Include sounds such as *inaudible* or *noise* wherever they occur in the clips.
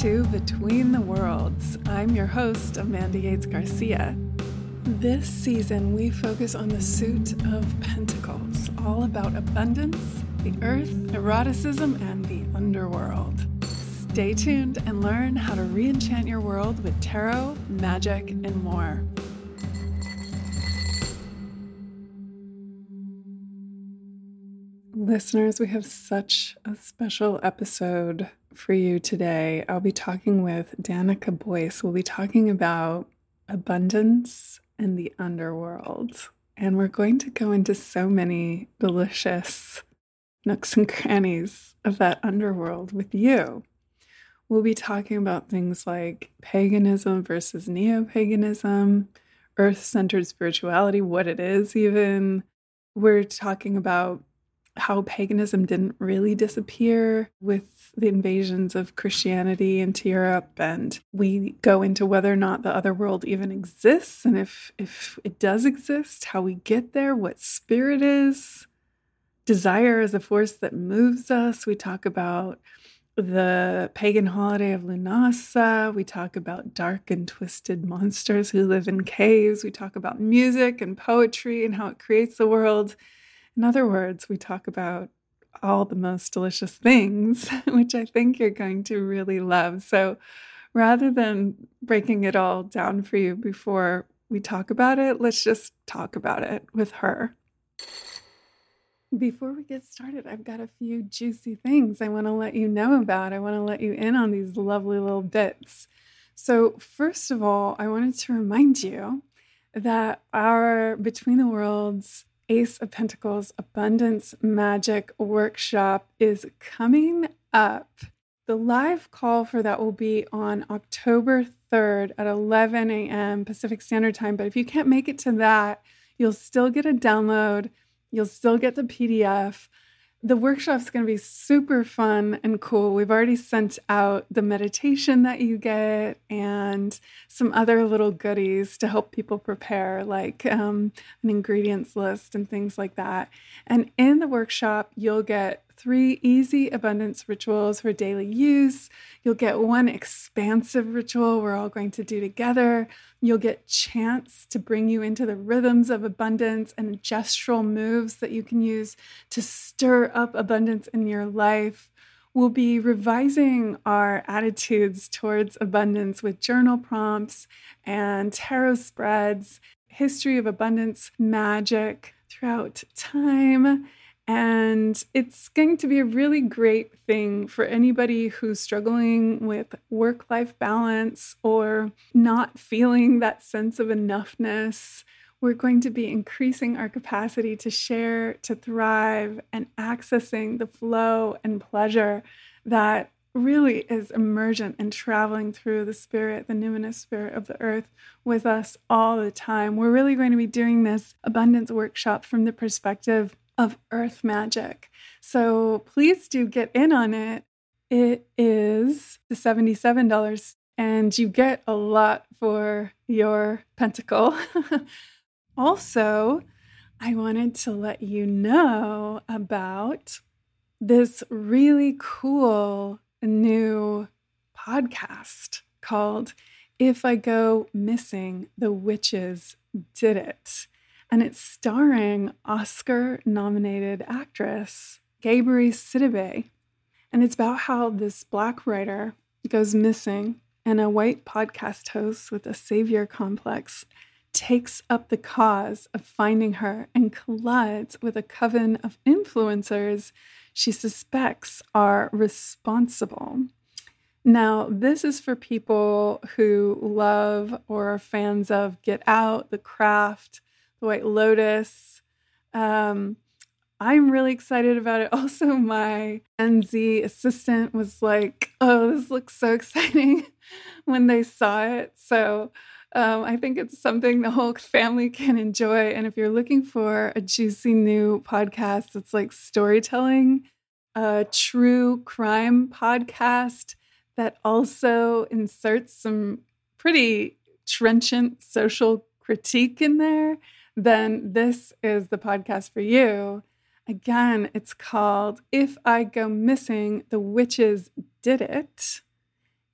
to Between the Worlds. I'm your host, Amanda Yates Garcia. This season, we focus on the suit of pentacles, all about abundance, the earth, eroticism, and the underworld. Stay tuned and learn how to re enchant your world with tarot, magic, and more. Listeners, we have such a special episode for you today. I'll be talking with Danica Boyce. We'll be talking about abundance and the underworld. And we're going to go into so many delicious nooks and crannies of that underworld with you. We'll be talking about things like paganism versus neo paganism, earth centered spirituality, what it is, even. We're talking about how paganism didn't really disappear with the invasions of Christianity into Europe and we go into whether or not the other world even exists and if if it does exist how we get there what spirit is desire is a force that moves us we talk about the pagan holiday of Lughnasadh. We talk about dark and twisted monsters who live in caves. We talk about music and poetry and how it creates the world. In other words, we talk about all the most delicious things, *laughs* which I think you're going to really love. So rather than breaking it all down for you before we talk about it, let's just talk about it with her. Before we get started, I've got a few juicy things I want to let you know about. I want to let you in on these lovely little bits. So, first of all, I wanted to remind you that our Between the Worlds Ace of Pentacles Abundance Magic Workshop is coming up. The live call for that will be on October 3rd at 11 a.m. Pacific Standard Time. But if you can't make it to that, you'll still get a download, you'll still get the PDF the workshop's going to be super fun and cool. We've already sent out the meditation that you get and some other little goodies to help people prepare, like um, an ingredients list and things like that. And in the workshop, you'll get three easy abundance rituals for daily use. You'll get one expansive ritual we're all going to do together. You'll get chants to bring you into the rhythms of abundance and gestural moves that you can use to stir up abundance in your life. We'll be revising our attitudes towards abundance with journal prompts and tarot spreads, history of abundance magic throughout time and it's going to be a really great thing for anybody who's struggling with work life balance or not feeling that sense of enoughness. We're going to be increasing our capacity to share, to thrive, and accessing the flow and pleasure that really is emergent and traveling through the spirit, the numinous spirit of the earth with us all the time. We're really going to be doing this abundance workshop from the perspective of earth magic. So please do get in on it. It is the $77 and you get a lot for your pentacle. *laughs* also, I wanted to let you know about this really cool new podcast called If I Go Missing, the Witches Did It and it's starring Oscar nominated actress Gabrielle Sidibe. And it's about how this black writer goes missing and a white podcast host with a savior complex takes up the cause of finding her and collides with a coven of influencers she suspects are responsible. Now, this is for people who love or are fans of Get Out, The Craft, the White Lotus. Um, I'm really excited about it. *laughs* Also, my NZ assistant was like, "Oh, this looks so exciting!" *laughs* when they saw it. So um, I think it's something the whole family can enjoy. And if you're looking for a juicy new podcast that's like storytelling, a true crime podcast that also inserts some pretty trenchant social critique in there then this is the podcast for you. Again, it's called If I Go Missing, The Witches Did It.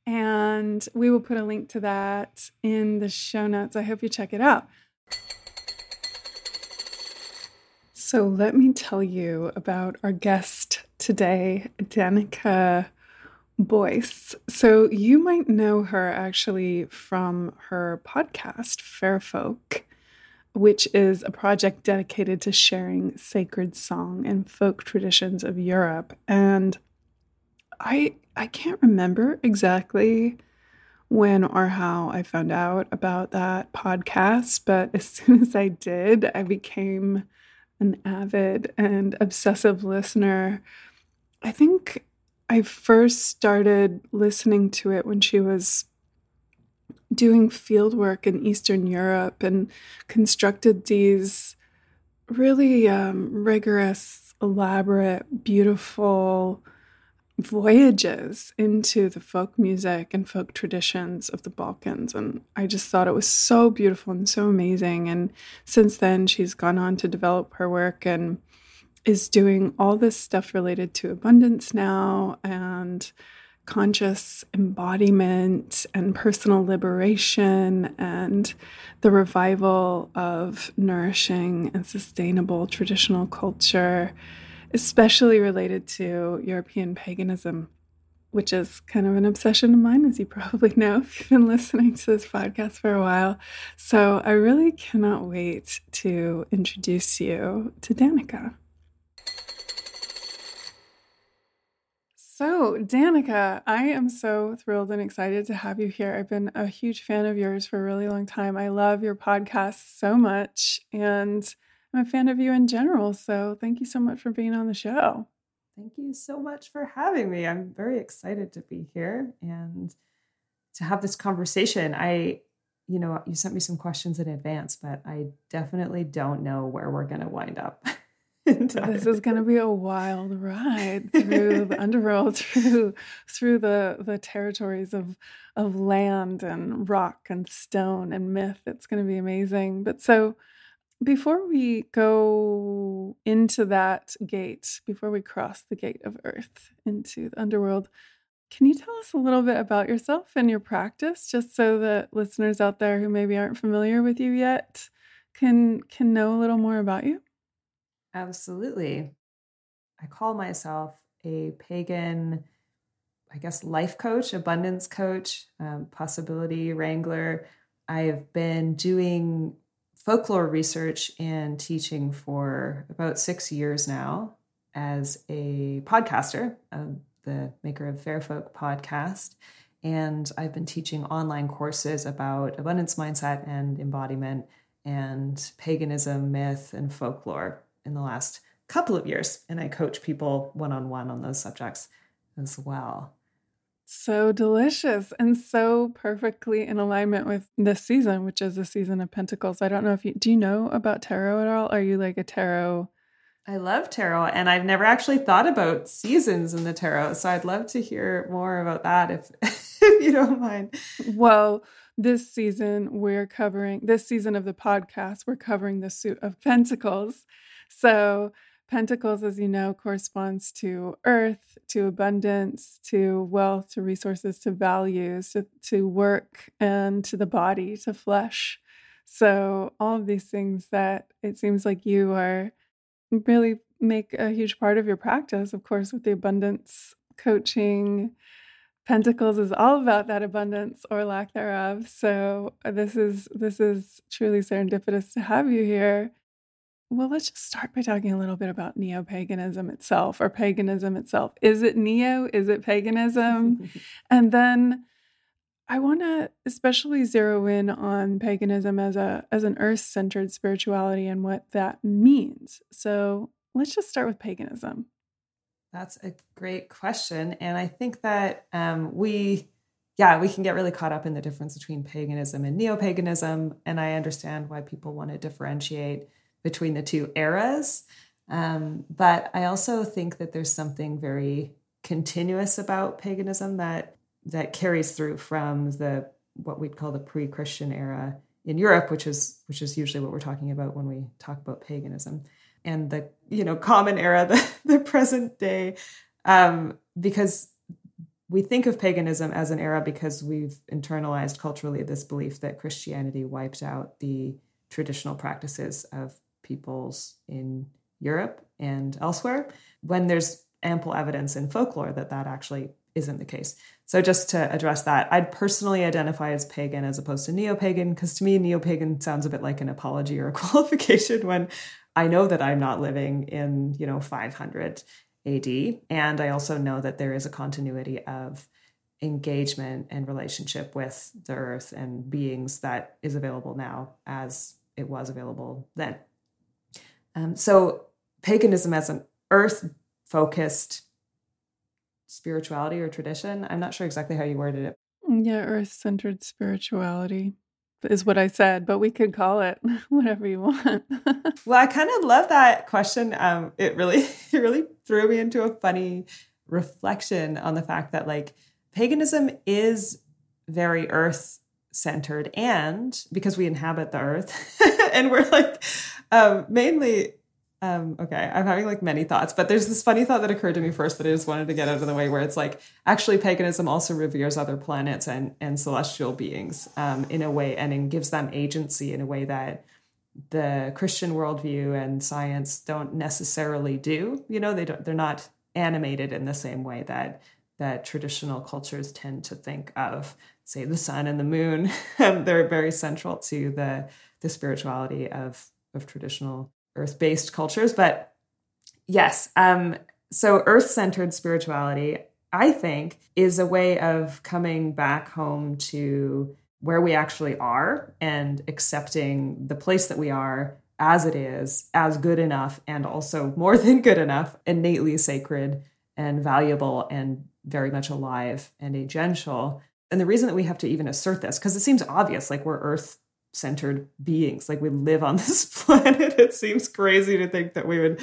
And we will put a link to that in the show notes. I hope you check it out. So, let me tell you about our guest today, Danica Boyce. So, you might know her actually from her podcast, Fair Folk, which is a project dedicated to sharing sacred song and folk traditions of Europe. And I I can't remember exactly when or how I found out about that podcast, but as *laughs* soon as I did, I became an avid and obsessive listener. I think I first started listening to it when she was doing field work in Eastern Europe and constructed these really um, rigorous, elaborate, beautiful voyages into the folk music and folk traditions of the Balkans. And I just thought it was so beautiful and so amazing. And since then, she's gone on to develop her work and is doing all this stuff related to abundance now and conscious embodiment and personal liberation and the revival of nourishing and sustainable traditional culture especially related to European paganism, which is kind of an obsession of mine, as you probably know if you've been listening to this podcast for a while. So I really cannot wait to introduce you to Danica. So, Danica, I am so thrilled and excited to have you here. I've been a huge fan of yours for a really long time. I love your podcast so much. And I'm a fan of you in general. So thank you so much for being on the show. Thank you so much for having me. I'm very excited to be here and to have this conversation. I, you know, you sent me some questions in advance, but I definitely don't know where we're going to wind up. *laughs* this is going to be a wild ride *laughs* through the underworld, through through the the territories of of land and rock and stone and myth. It's going to be amazing. But so before we go into that gate, before we cross the gate of earth into the underworld, can you tell us a little bit about yourself and your practice just so that listeners out there who maybe aren't familiar with you yet can can know a little more about you? Absolutely. I call myself a pagan I guess life coach, abundance coach, um, possibility wrangler. I've been doing folklore research and teaching for about six years now as a podcaster, um, the maker of Fair Folk podcast. And I've been teaching online courses about abundance mindset and embodiment and paganism, myth, and folklore in the last couple of years. And I coach people one on one on those subjects as well. So delicious and so perfectly in alignment with this season, which is the season of Pentacles. I don't know if you do you know about tarot at all? Are you like a tarot? I love tarot and I've never actually thought about seasons in the tarot. So I'd love to hear more about that if *laughs* if you don't mind. Well, this season we're covering this season of the podcast, we're covering the suit of pentacles. So Pentacles, as you know, corresponds to earth, to abundance, to wealth, to resources, to values, to, to work, and to the body, to flesh. So, all of these things that it seems like you are really make a huge part of your practice, of course, with the abundance coaching. Pentacles is all about that abundance or lack thereof. So this is this is truly serendipitous to have you here. Well, let's just start by talking a little bit about neo paganism itself or paganism itself. Is it neo? Is it paganism? *laughs* and then I want to especially zero in on paganism as a as an earth-centered spirituality and what that means. So, let's just start with paganism. That's a great question, and I think that um, we, yeah, we can get really caught up in the difference between paganism and neo-paganism, and I understand why people want to differentiate between the two eras. Um, but I also think that there's something very continuous about paganism that that carries through from the what we'd call the pre-Christian era in Europe, which is which is usually what we're talking about when we talk about paganism, and the you know common era, *laughs* the, the present day, um, because we think of paganism as an era because we've internalized culturally this belief that Christianity wiped out the traditional practices of peoples in Europe and elsewhere, when there's ample evidence in folklore that that actually isn't the case. So, just to address that, I'd personally identify as pagan as opposed to neo pagan, because to me, neo pagan sounds a bit like an apology or a *laughs* qualification when I know that I'm not living in, you know, 500 AD. And I also know that there is a continuity of engagement and relationship with the earth and beings that is available now as it was available then. Um, so, paganism as an earth focused spirituality or tradition, I'm not sure exactly how you worded it. Yeah, earth centered spirituality is what I said, but we could call it *laughs* whatever you want. *laughs* well, I kind of love that question. Um, it really, *laughs* it really threw me into a funny reflection on the fact that like paganism is very earth centered, and because we inhabit the earth, *laughs* and we're like um, mainly um, okay, I'm having like many thoughts, but there's this funny thought that occurred to me first that I just wanted to get out of the way, where it's like actually paganism also reveres other planets and and celestial beings um, in a way, and it gives them agency in a way that the Christian worldview and science don't necessarily do. You know, they don't. They're not animated in the same way that that traditional cultures tend to think of, say, the sun and the moon. *laughs* they're very central to the the spirituality of of traditional earth based cultures. But yes, um, so earth centered spirituality, I think, is a way of coming back home to where we actually are and accepting the place that we are as it is, as good enough, and also more *laughs* than good enough, innately sacred and valuable and very much alive and agential. And the reason that we have to even assert this, because it seems obvious, like we're earth centered beings. Like we live on *laughs* this planet. It seems crazy to think that we would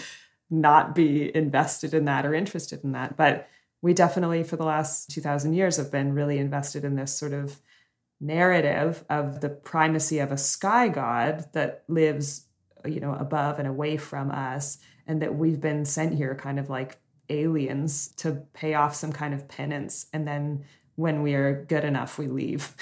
not be invested in that or interested in that. But we definitely, for the last 2000 years, have been really invested in this sort of narrative of the primacy of a sky god that lives, you know, above and away from us, and that we've been sent here kind of like aliens to pay off some kind of penance. And then when we are good enough, we leave.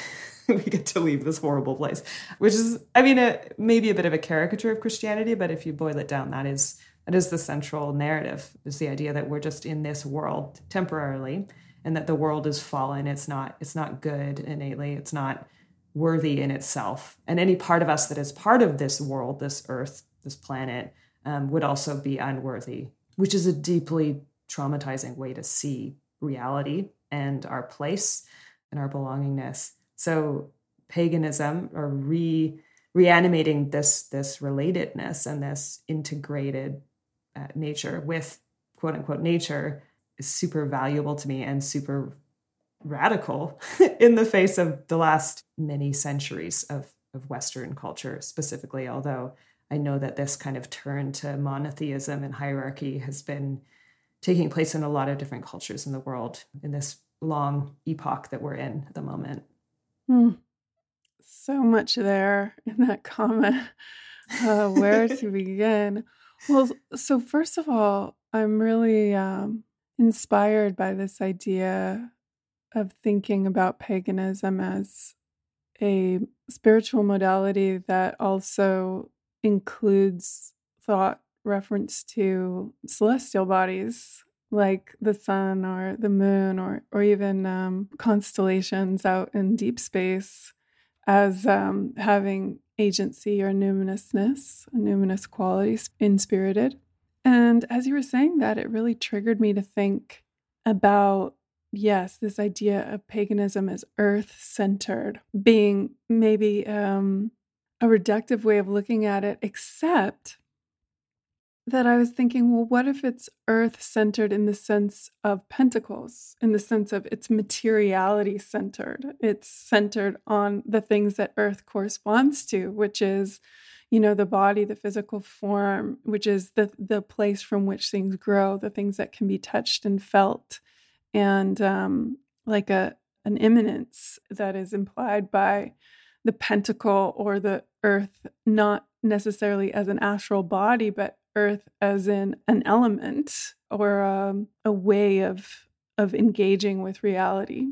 *laughs* we get to leave this horrible place, which is, I mean, a, maybe a bit of a caricature of Christianity, but if you boil it down, that is that is the central narrative. Is the idea that we're just in this world temporarily, and that the world is fallen. It's not. It's not good innately. It's not worthy in itself. And any part of us that is part of this world, this earth, this planet, um, would also be unworthy, which is a deeply traumatizing way to see reality and our place and our belongingness. So paganism or re reanimating this this relatedness and this integrated uh, nature with quote unquote nature is super valuable to me and super radical *laughs* in the face of the last many centuries of of western culture specifically although i know that this kind of turn to monotheism and hierarchy has been taking place in a lot of different cultures in the world in this long epoch that we're in at the moment Hmm. So much there in that comment. Uh, where to *laughs* begin? Well, so first of all, I'm really um, inspired by this idea of thinking about paganism as a spiritual modality that also includes thought reference to celestial bodies like the sun or the moon or or even um, constellations out in deep space as um, having agency or numinousness, numinous quality, inspirited. And as you were saying that, it really triggered me to think about yes, this idea of paganism as earth centered being maybe um, a reductive way of looking at it, except that I was thinking, well, what if it's earth centered in the sense of pentacles, in the sense of it's materiality centered? It's centered on the things that earth corresponds to, which is, you know, the body, the physical form, which is the, the place from which things grow, the things that can be touched and felt, and um, like a, an immanence that is implied by the pentacle or the earth, not necessarily as an astral body, but earth as in an element or um, a way of of engaging with reality.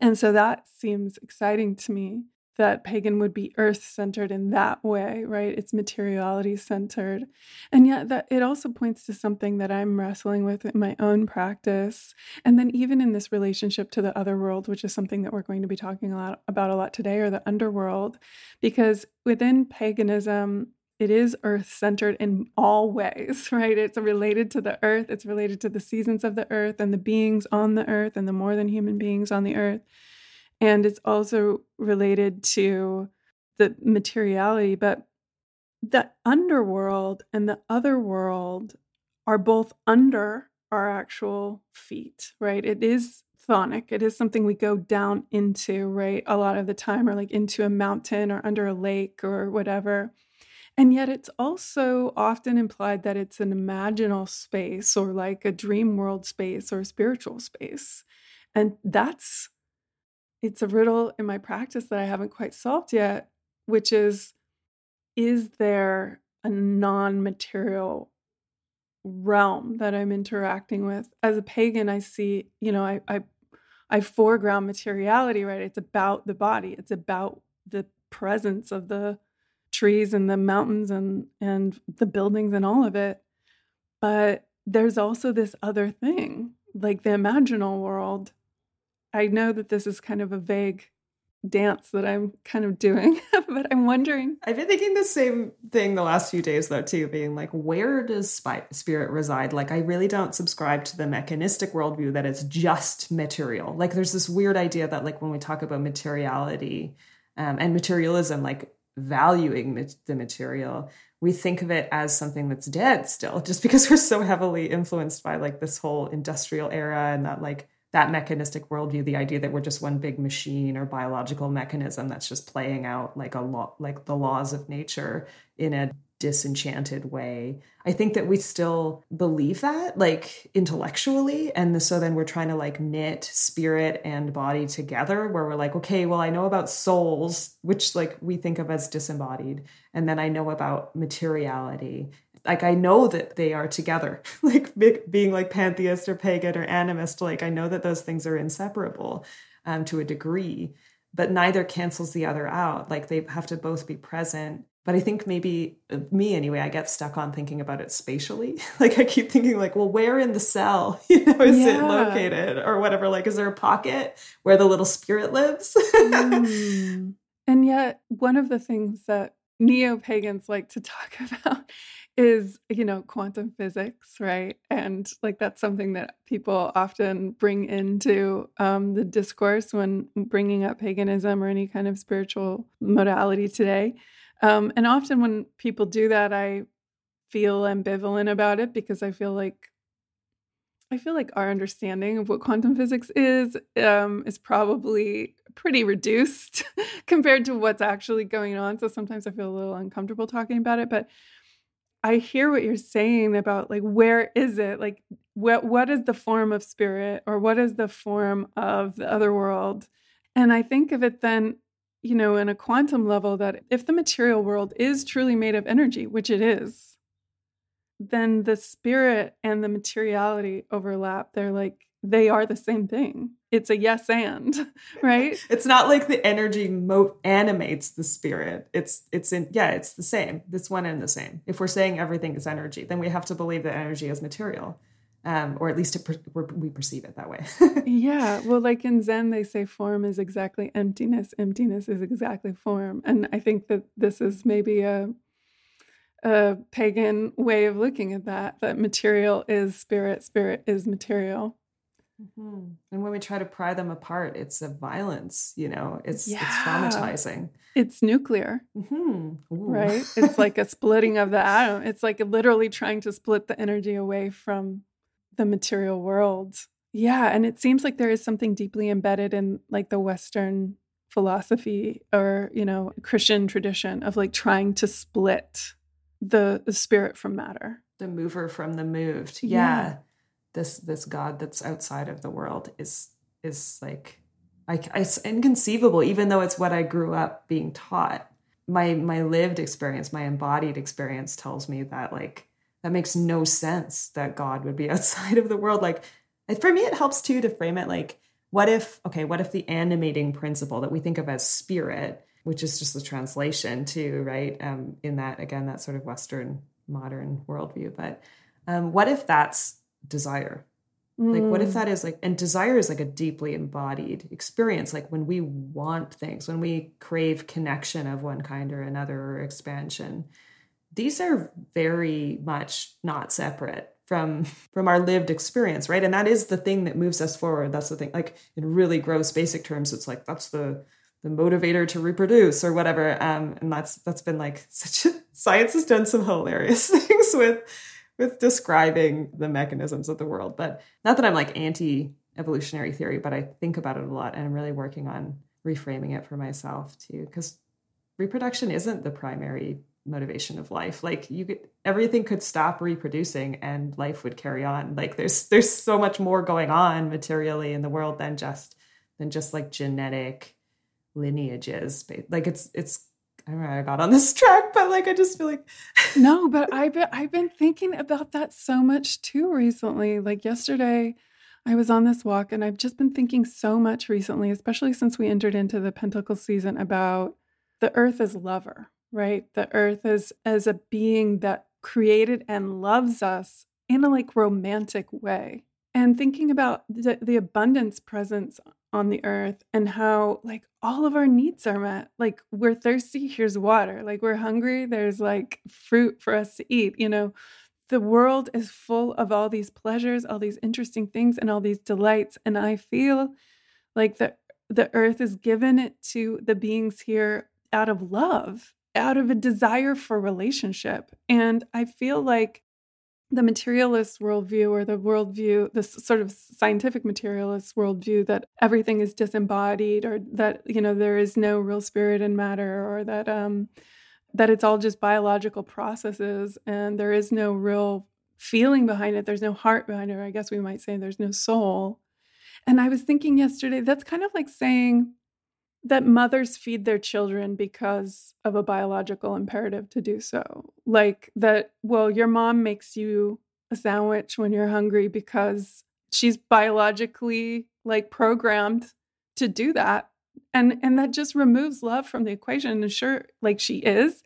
And so that seems exciting to me that pagan would be earth centered in that way, right? It's materiality centered. And yet that it also points to something that I'm wrestling with in my own practice. And then even in this relationship to the other world, which is something that we're going to be talking a lot about a lot today, or the underworld, because within paganism, it is earth centered in all ways, *laughs* right? It's related to the earth, it's related to the seasons of the earth and the beings on the earth and the more than human beings on the earth. And it's also related to the materiality, but the underworld and the other world are both under our actual feet, right? It is chthonic. It is something we go down into, right? A lot of the time, or like into a mountain or under a lake or whatever. And yet, it's also often implied that it's an imaginal space or like a dream world space or spiritual space. And that's it's a riddle in my practice that I haven't quite solved yet, which is is there a non material realm that I'm interacting with? As a pagan, I see, you know, I, I, I foreground materiality, right? It's about the body, it's about the presence of the trees and the mountains and and the buildings and all of it. But there's also this other thing, like the imaginal world, I know that this is kind of a vague dance that I'm kind of doing, *laughs* but I'm wondering. I've been thinking the same thing the last few days, though, too, being like, where does spirit reside? Like, I really don't subscribe to the mechanistic worldview that it's just material. Like, there's this weird idea that, like, when we talk about materiality um, and materialism, like valuing the material, we think of it as something that's dead still, just because we're so heavily influenced by like this whole industrial era and that, like, that mechanistic worldview, the idea that we're just one big machine or biological mechanism that's just playing out like a lot like the laws of nature in a disenchanted way. I think that we still believe that, like intellectually. And so then we're trying to like knit spirit and body together, where we're like, okay, well, I know about souls, which like we think of as disembodied. And then I know about materiality like I know that they are together, *laughs* like being like pantheist or pagan or animist. Like I know that those things are inseparable um, to a degree, but neither cancels the other out. Like they have to both be present. But I think maybe uh, me anyway, I get stuck on thinking about it spatially. *laughs* like I keep thinking, like, well, where in the cell, *laughs* you know, is yeah. it located or whatever? Like, is there a pocket where the little spirit lives? mm. And yet, one of the things that neo pagans like to talk *laughs* about is you know quantum physics right and like that's something that people often bring into um, the discourse when bringing up paganism or any kind of spiritual modality today um, and often when people do that i feel ambivalent about it because i feel like i feel like our understanding of what quantum physics is um, is probably pretty reduced *laughs* compared to what's actually going on so sometimes i feel a little uncomfortable talking about it but I hear what you're saying about like where is it? Like what what is the form of spirit or what is the form of the other world? And I think of it then, you know, in a quantum level that if the material world is truly made of energy, which it is, then the spirit and the materiality overlap. They're like they are the same thing. It's a yes and *laughs* right? *laughs* It's not like the energy mo- animates the spirit. It's it's in yeah it's the same. It's one and the same. If we're saying everything is energy then we have to believe that energy is material um, or at least per- we perceive it that way *laughs* yeah well like in zen they say form is exactly emptiness emptiness is exactly form and i think that this is maybe a a pagan way of looking at that that material is spirit spirit is material Mm-hmm. And when we try to pry them apart, it's a violence, you know, it's, yeah. it's traumatizing. It's nuclear, mm-hmm. right? It's like a splitting of the atom. It's like literally trying to split the energy away from the material world. Yeah. And it seems like there is something deeply embedded in like the Western philosophy or, you know, Christian tradition of like trying to split the, the spirit from matter. The mover from the moved. yeah. yeah this this God that's outside of the world is is like I, it's inconceivable, even though it's what I grew up being taught. My my lived experience, my embodied experience, tells me that like that makes no sense that God would be *laughs* outside of the world. Like for me, it helps too to frame it like, what if, okay, what if the animating principle that we think of as spirit, which is just the translation too, right? Um, in that, again, that sort of Western modern worldview. But um, what if that's desire? Like, what if mm. that is like, and desire is like a deeply embodied experience. Like when we want things, when we crave connection of one kind or another or expansion, these are very much not separate from from our lived experience right? And that is the thing that moves us forward. That's the thing like in really gross basic terms it's like that's the the motivator to reproduce or whatever. Um and that's that's been like *laughs* such a science has done some hilarious *laughs* things with with describing the mechanisms of the world. But not that i'm like anti evolutionary theory but i think about it a lot and i'm really working on reframing it for myself too because reproduction isn't the primary motivation of life. Like you could everything could stop reproducing and life would carry on. Like there's there's so much more going on materially in the world than just than just like genetic lineages. Like it's it's I don't know I got on this *laughs* track, but like I just feel like *laughs* no, but I've been I've been thinking about that so much too recently. Like yesterday, I was on this walk, and I've just been thinking so much recently, especially since we entered into the Pentacle season, about the Earth as lover, right? The earth is as a being that created and loves us in a like romantic way. And thinking about the, the abundance presence on the earth and how like all of our needs are met. Like we're thirsty, here's water. Like we're hungry, there's like fruit for us to eat, you know. The world is full of all these pleasures, all these interesting things and all these delights and I feel like the the earth is given it to the beings here out of love out of a desire for relationship. And I feel like the materialist worldview or the worldview, this sort of scientific materialist worldview that everything is disembodied or that, you know, there is no real spirit in matter or that um that it's all just biological processes and there is no real feeling behind it. There's no heart behind it. I guess we might say there's no soul. And I was thinking yesterday, that's kind of like saying, that mothers feed their children because of a biological imperative to do so. Like that, well, your mom makes you a sandwich when you're hungry because she's biologically like programmed to do that. And and that just removes love from the equation. And sure, like she is,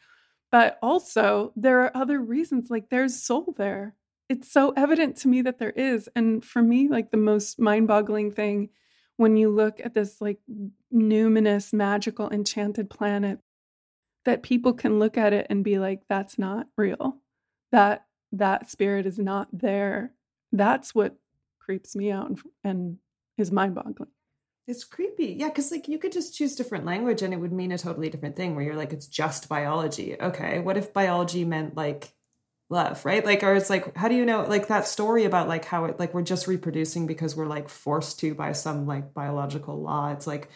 but also there are other reasons, like there's soul there. It's so evident to me that there is. And for me, like the most mind-boggling thing when you look at this like numinous, magical, enchanted planet, that people can look at it and be like, that's not real. That that spirit is not there. That's what creeps me out and, and is mind boggling. It's creepy. Yeah, because like you could just choose different language and it would mean a totally different thing where you're like, it's just biology. Okay. What if biology meant like love right? Like or it's like how do you know like that story about like how it like we're just reproducing because we're like forced to by some like biological law. It's like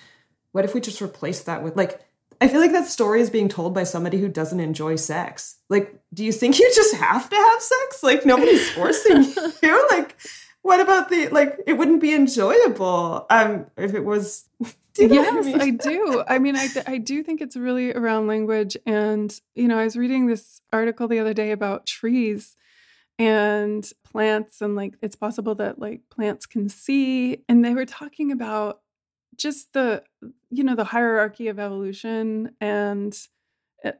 what if we just replace that with like i feel like that story is being told by somebody who doesn't enjoy sex. Like do you think you just have to have sex? Like nobody's forcing *laughs* you? Like what about the like it wouldn't be enjoyable um if it was yes, I, mean? I, do. I mean, I, I do think it's really around language. And, you know, I was reading this article the other day about trees and plants, and like it's possible that like plants can see. And they were talking about just the, you know, the hierarchy of evolution and eh,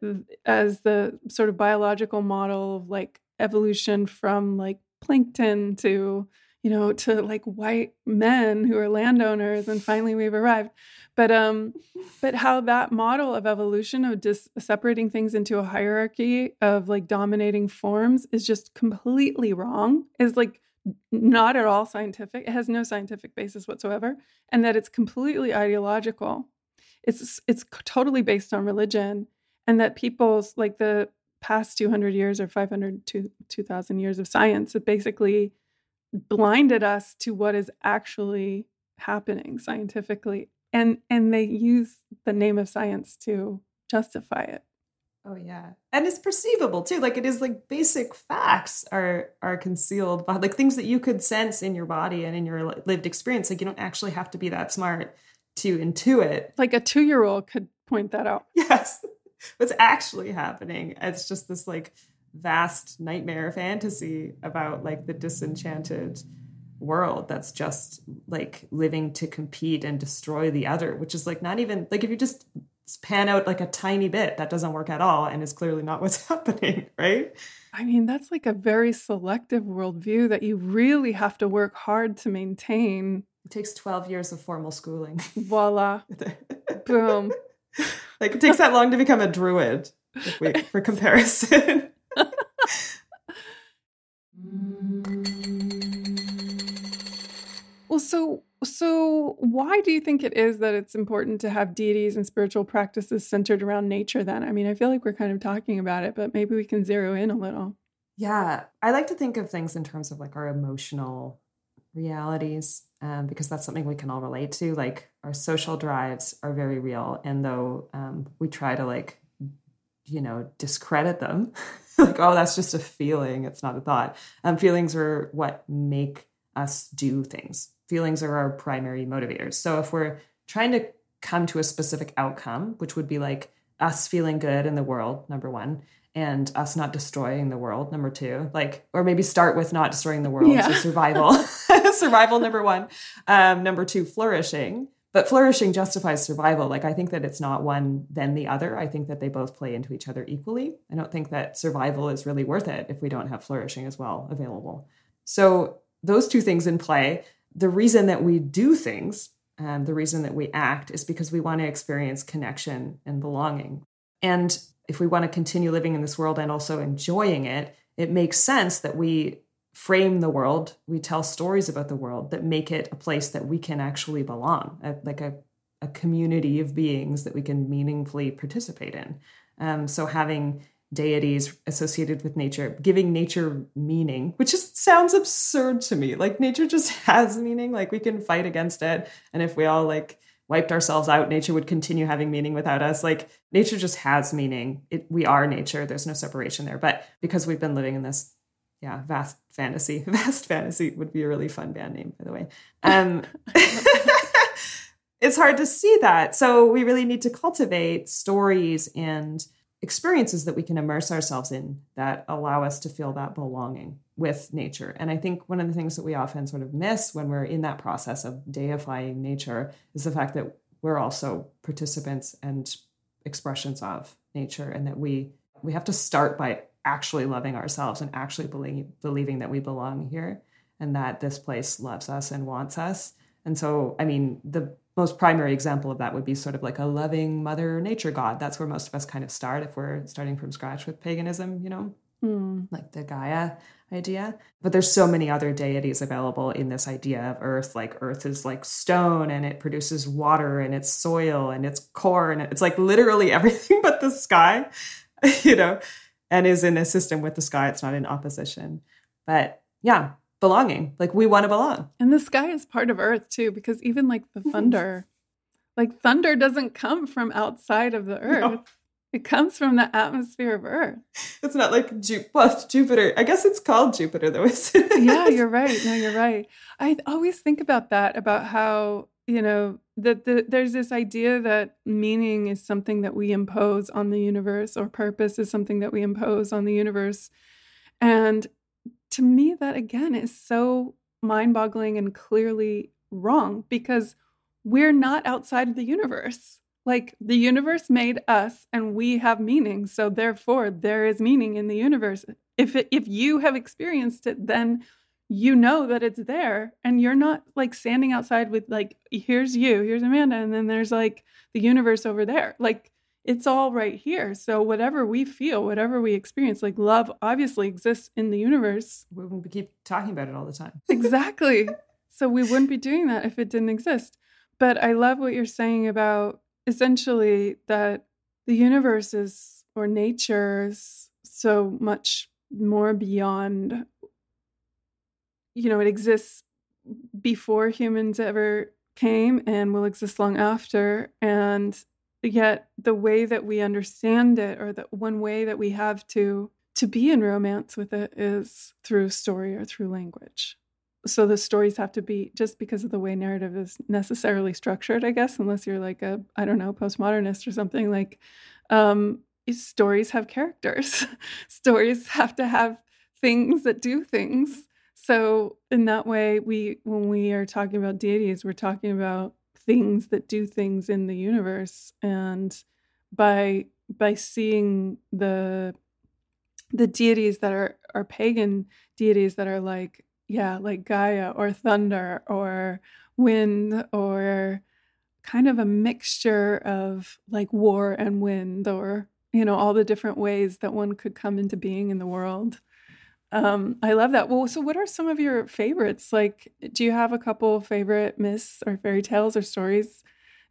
as the sort of biological model of like evolution from like plankton to you know, to like white men who are landowners, and finally we've arrived. But um, but how that model of evolution of just separating things into a hierarchy of like dominating forms is just completely wrong. Is like not at all scientific. It has no scientific basis whatsoever, and that it's completely ideological. It's it's totally based on religion, and that people's like the past 200 years or 500 to 2000 years of science have basically blinded us to what is actually happening scientifically and and they use the name of science to justify it. Oh yeah. And it's perceivable too. Like it is like basic facts are are concealed by like things that you could sense in your body and in your lived experience. Like you don't actually have to be that smart to intuit. Like a two-year-old could point that out. *laughs* Yes. What's actually happening? It's just this like vast nightmare fantasy about like the disenchanted world that's just like living to compete and destroy the other, which is like not even like if you just pan out like a tiny bit, that doesn't work at all and is clearly not *laughs* what's happening, right? I mean, that's like a very selective worldview that you really have to work hard to maintain. It takes 12 years of formal schooling. Voila. *laughs* Boom. Like it takes that long to become a druid, we, for *laughs* comparison. Well, so so why do you think it is that it's important to have deities and spiritual practices centered around nature then? I mean, I feel like we're kind of talking about it, but maybe we can zero in a little. Yeah, I like to think of things in terms of like our emotional realities um, because that's something we can all relate to. Like our social drives are very real, and though um, we try to like, you know, discredit them, *laughs* *laughs* like oh, that's just a feeling, it's not a thought. Um, feelings are what make us do things. Feelings are our primary motivators. So if we're trying to come to a specific outcome, which would be like us feeling good in the world, number one, and us not destroying the world number two like or maybe start with not destroying the world yeah. so survival *laughs* survival number one um, number two flourishing but flourishing justifies survival. Like i think that it's not one then the other. I think that they both play into each other equally. I don't think that survival is really worth it if we don't have flourishing as well available. So those two things in play. The reason that we do things and the reason that we act is because we want to experience connection and belonging. And if we want to continue living in this world and also enjoying it, it makes sense that we frame the world, we tell stories about the world that make it a place that we can actually belong, a, like a, a community of beings that we can meaningfully participate in. Um, so having deities associated with nature, giving nature meaning, which just sounds absurd to me. Like nature just *laughs* has meaning. Like we can fight against it, and if we all like wiped ourselves out, nature would continue having meaning without us. Like nature just has meaning. It, we are nature. There's no separation there. But because we've been living in this, yeah, vast fantasy, *laughs* vast fantasy would be a really fun band name, by the way. *laughs* Um, *laughs* it's hard to see that. So we really need to cultivate stories and experiences that we can immerse ourselves in that allow us to feel that belonging with nature. And I think one of the things that we often sort of miss when we're in that process of deifying nature is the fact that we're also participants and expressions of nature and that we we have to start by actually loving ourselves and actually believe, believing that we belong here and that this place loves us and wants us. And so, I mean, the most primary example of that would be sort of like a loving mother nature god that's where most of us kind of start if we're starting from scratch with paganism you know mm. like the gaia idea but there's so many other deities available in this idea of earth like earth is like stone and it produces water and it's soil and it's corn it's like literally *laughs* everything but the sky *laughs* you know and is in a system with the sky it's not in opposition but yeah belonging. Like we want to belong. And the sky is part of earth too, because even like the mm-hmm. thunder, like thunder doesn't come from outside of the earth. No. It comes from the atmosphere of Earth. It's not like Ju- well, Jupiter. I guess it's called Jupiter, though. yeah, you're right. No, you're right. I always think about that, about how you know that the, there's this idea that meaning is something that we impose on the universe, or purpose is something that we impose on the universe, and to me, that again is so mind boggling and clearly wrong because we're not outside of the universe. Like the universe made us and we have meaning. So therefore, there is meaning in the universe. If, it, if you have experienced it, then you know that it's there and you're not like standing outside with like here's you here's amanda and then there's like the universe over there like it's all right here. So whatever we feel, whatever we experience, like love obviously exists in the universe. We keep talking about it all the time. exactly. *laughs* So we wouldn't be doing that if it didn't exist. But I love what you're saying about essentially that the universe is or nature is so much more beyond you know, it exists before humans ever came and will exist long after and yet the way that we understand it or the one way that we have to to be in romance with it is through story or through language. So the stories have to be just because of the way narrative is necessarily structured i guess unless you're like a i don't know postmodernist or something like um stories have characters. *laughs* Stories have to have things that do things So in that way, we when we are talking about deities, we're talking about things that do things in the universe, and by by seeing the the deities that are are pagan deities that are like yeah like gaia or thunder or wind or kind of a mixture of like war and wind or you know all the different ways that one could come into being in the world um, i love that. Well so what are some of your favorites? Like do you have a couple favorite myths or fairy tales or stories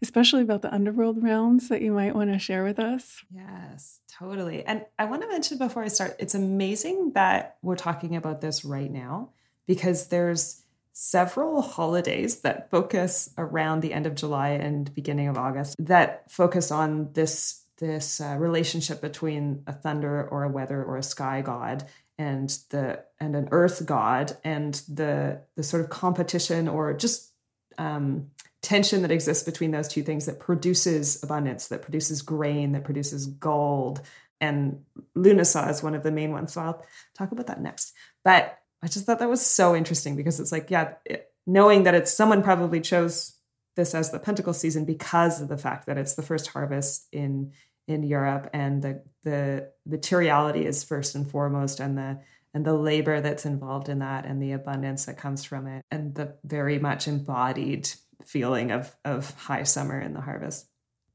especially about the underworld realms that you might want to share with us? Yes totally. And i want to mention before i start it's amazing that we're talking about this right now because there's several holidays that focus around the end of July and beginning of August that focus on this this uh, relationship between a thunder or a weather or a sky god and the and an earth god and the the sort of competition or just um, tension that exists between those two things that produces abundance that produces grain that produces gold. And Lughnasadh is one of the main ones so I'll talk about that next. But I just thought that was so interesting because it's like, yeah, it, knowing that it's someone probably chose this as the pentacle season because of the fact that it's the first harvest in in Europe and the the materiality is first and foremost and the and the labor that's involved in that and the abundance that comes from it and the very much embodied feeling of of high summer in the harvest.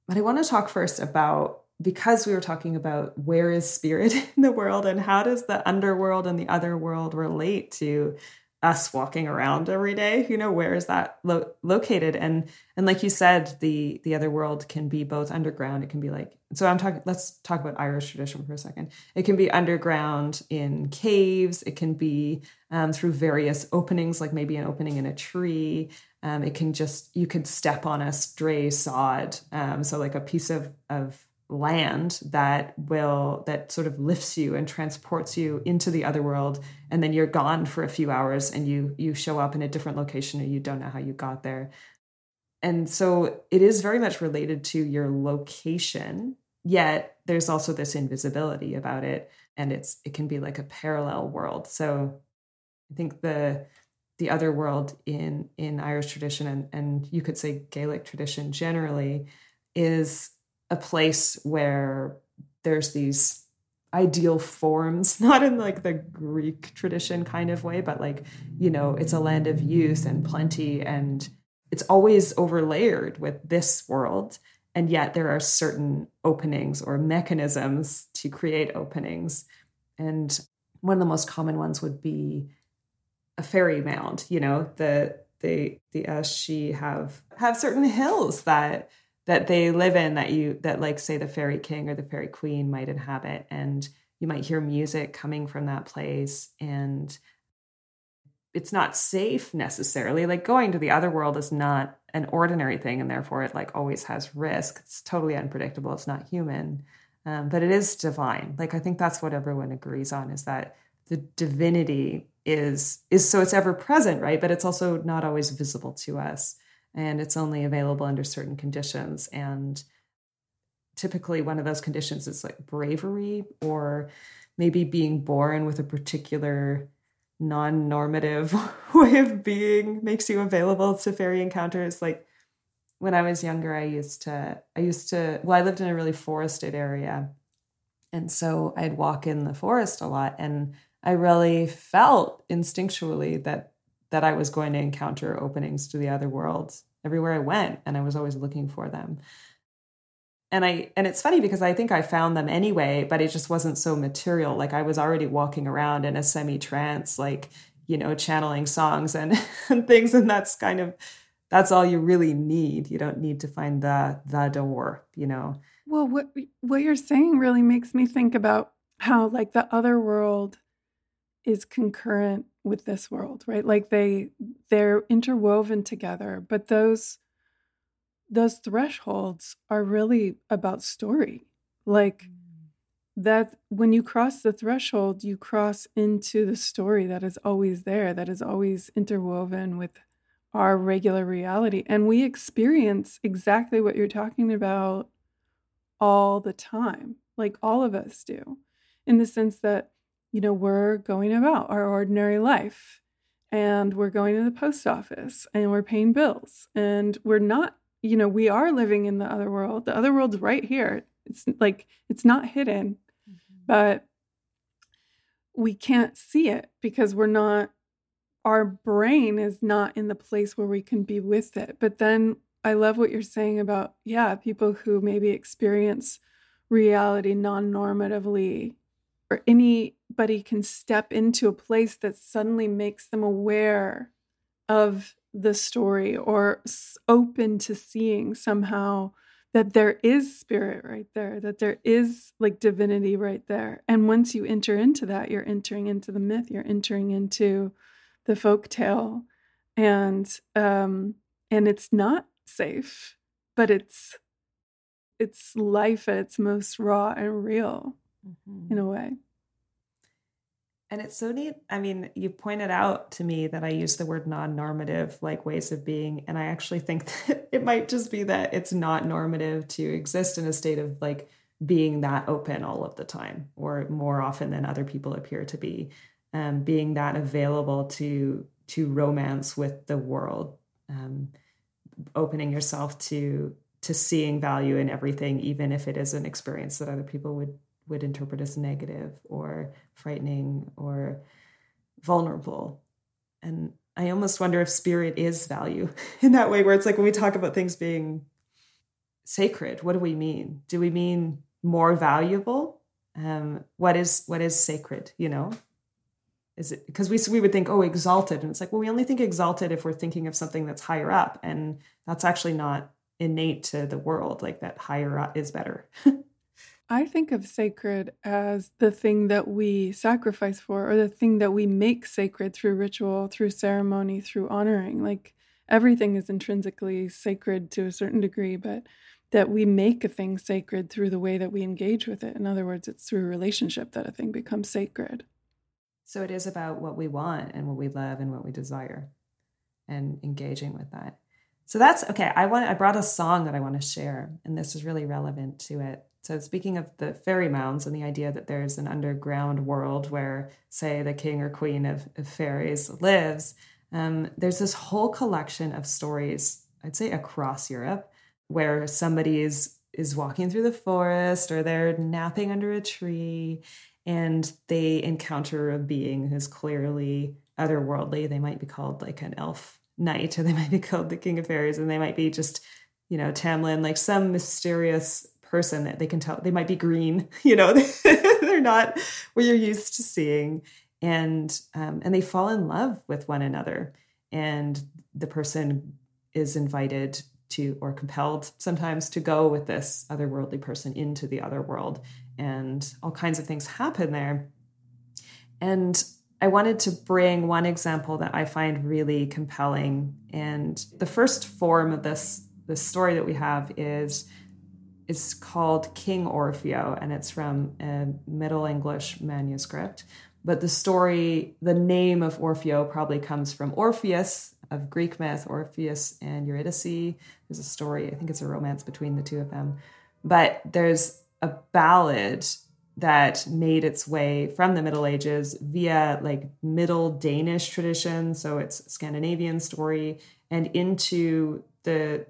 But I want to talk first about because we were talking about where is spirit *laughs* in the world and how does the underworld and the other world relate to us walking around every day you know where is that lo- located? And and like you said the the other world can be both underground it can be like so i'm talking let's talk about irish tradition for a second. It can be underground in caves it can be um, through various openings like maybe an opening in a tree. Um, it can just you could step on a stray sod um, so like a piece of of land that will that sort of lifts you and transports you into the other world and then you're gone for a few hours and you you show up in a different location and you don't know how you got there. And so it is very much related to your location yet there's also this invisibility about it and it's it can be like a parallel world. So i think the the other world in in irish tradition and and you could say gaelic tradition generally is a place where there's these ideal forms, *laughs* not in like the Greek tradition kind of way, but like, you know, it's a land of youth and plenty and it's always overlayered with this world. And yet there are certain openings or mechanisms to create openings. And one of the most common ones would be a fairy mound, you know, the the uh, the Ashi have have certain hills that that they live in that you that like say the fairy king or the fairy queen might inhabit and you might hear music coming from that place and it's not safe necessarily. Like going to the other world is not an ordinary thing and therefore it like always has risk. It's totally unpredictable. It's not human. Um, but it is divine. Like i think that's what everyone agrees on is that the divinity is is so it's ever present right? But it's also not always visible to us and it's only available under certain conditions. And typically, one of those conditions is like bravery or maybe being born with a particular non normative *laughs* way of being makes you available to fairy encounters. Like when I was younger, I used to, I used to, well, I lived in a really forested area. And so I'd walk in the forest a lot. And I really felt instinctually that that I was going to encounter openings to the other worlds everywhere I went, and I was always looking for them. And I and it's funny because I think I found them anyway, but it just wasn't so material. Like I was already walking around in a semi trance, like you know, channeling songs and, *laughs* and things, and that's kind of that's all you really need. You don't need to find the the door, you know. Well, what what you're saying really makes me think about how like the other world is concurrent with this world right? Like they they're interwoven together but those those thresholds are really about story. Like mm. that when you cross the threshold you cross into the story that is always there that is always interwoven with our regular reality. And we experience exactly what you're talking about all the time like all of us do in the sense that you know, we're going about our ordinary life and we're going to the post office and we're paying bills and we're not you know we are living in the other world. The other world's right here. It's like it's not hidden mm-hmm. but we can't see it because we're not our brain is not in the place where we can be with it. But then i love what you're saying about yeah people who maybe experience reality non-normatively or anybody can step into a place that suddenly makes them aware of the story or open to seeing somehow that there is spirit right there, that there is like divinity right there. And once you enter into that, you're entering into the myth, you're entering into the folk tale. And um and it's not safe, but it's it's life at its most raw and real mm-hmm. in a way. And it's so neat. I mean, you pointed out to me that I use the word non normative like ways of being. And I actually think *laughs* that it might just be that it's not normative to exist in a state of like being that open all of the time, or more often than other people appear to be, um, being that available to to romance with the world, um, opening yourself to to seeing value in everything, even if it is an experience that other people would would interpret as negative or frightening or vulnerable. And I almost wonder if spirit is value *laughs* in that way, where it's like when we talk about things being sacred, what do we mean? Do we mean more valuable? Um, what is what is sacred? You know, is it because we we would think oh exalted, and it's like well we only think exalted if we're thinking of something that's higher up, and that's actually not innate to the world. Like that higher up is better. *laughs* I think of sacred as the thing that we sacrifice for, or the thing that we make sacred through ritual, through ceremony, through honoring. Like everything is intrinsically sacred to a certain degree, but that we make a thing sacred through the way that we engage with it. In other words, it's through relationship that a thing becomes sacred. So it is about what we want and what we love and what we desire and engaging with that. So that's okay. I want I brought a song that I want to share, and this is really relevant to it. So, speaking of the fairy mounds and the idea that there's an underground world where, say, the king or queen of, of fairies lives, um, there's this whole collection of stories, I'd say across Europe, where somebody is, is walking through the forest or they're napping under a tree and they encounter a being who's clearly otherworldly. They might be called like an elf knight or they might be called the king of fairies and they might be just, you know, Tamlin, like some mysterious person that they can tell they might be green *laughs* you know *laughs* they're not what you're used to seeing. And um, and they fall in love with one another. And the person is invited to or compelled sometimes to go with this otherworldly person into the other world. And all kinds of things happen there. And i wanted to bring one example that i find really compelling. And the first form of this this story that we have is is called King Orfeo, and it's from a Middle English manuscript. But the story, the name of Orfeo probably comes from Orpheus of Greek myth, Orpheus and Eurydice. There's a story, I think it's a romance between the two of them. But there's a ballad that made its way from the Middle Ages via like Middle Danish tradition, so it's Scandinavian story, and into the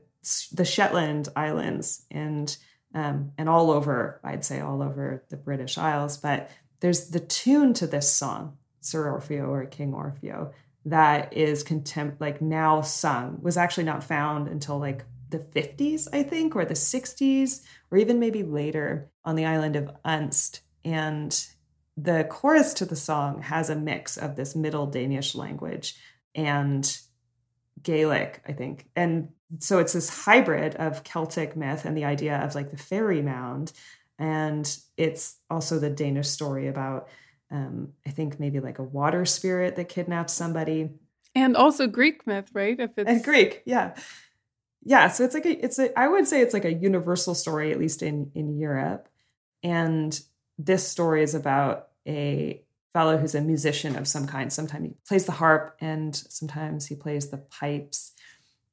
the Shetland Islands and um, and all over, I'd say all over the British Isles. But there's the tune to this song, Sir Orfeo or King Orfeo, that is contempt like now sung was actually not found until like the 50s, I think, or the 60s, or even maybe later on the island of Unst. And the chorus to the song has a mix of this Middle Danish language and Gaelic, I think. And so it's this hybrid of Celtic myth and the idea of like the fairy mound. And it's also the Danish story about, um, I think maybe like a water spirit that kidnaps somebody. And also Greek myth, right? If it's and Greek, yeah. Yeah. So it's like a, it's a, I would say it's like a universal story, at least in, in Europe. And this story is about a fellow who's a musician of some kind. Sometimes he plays the harp and sometimes he plays the pipes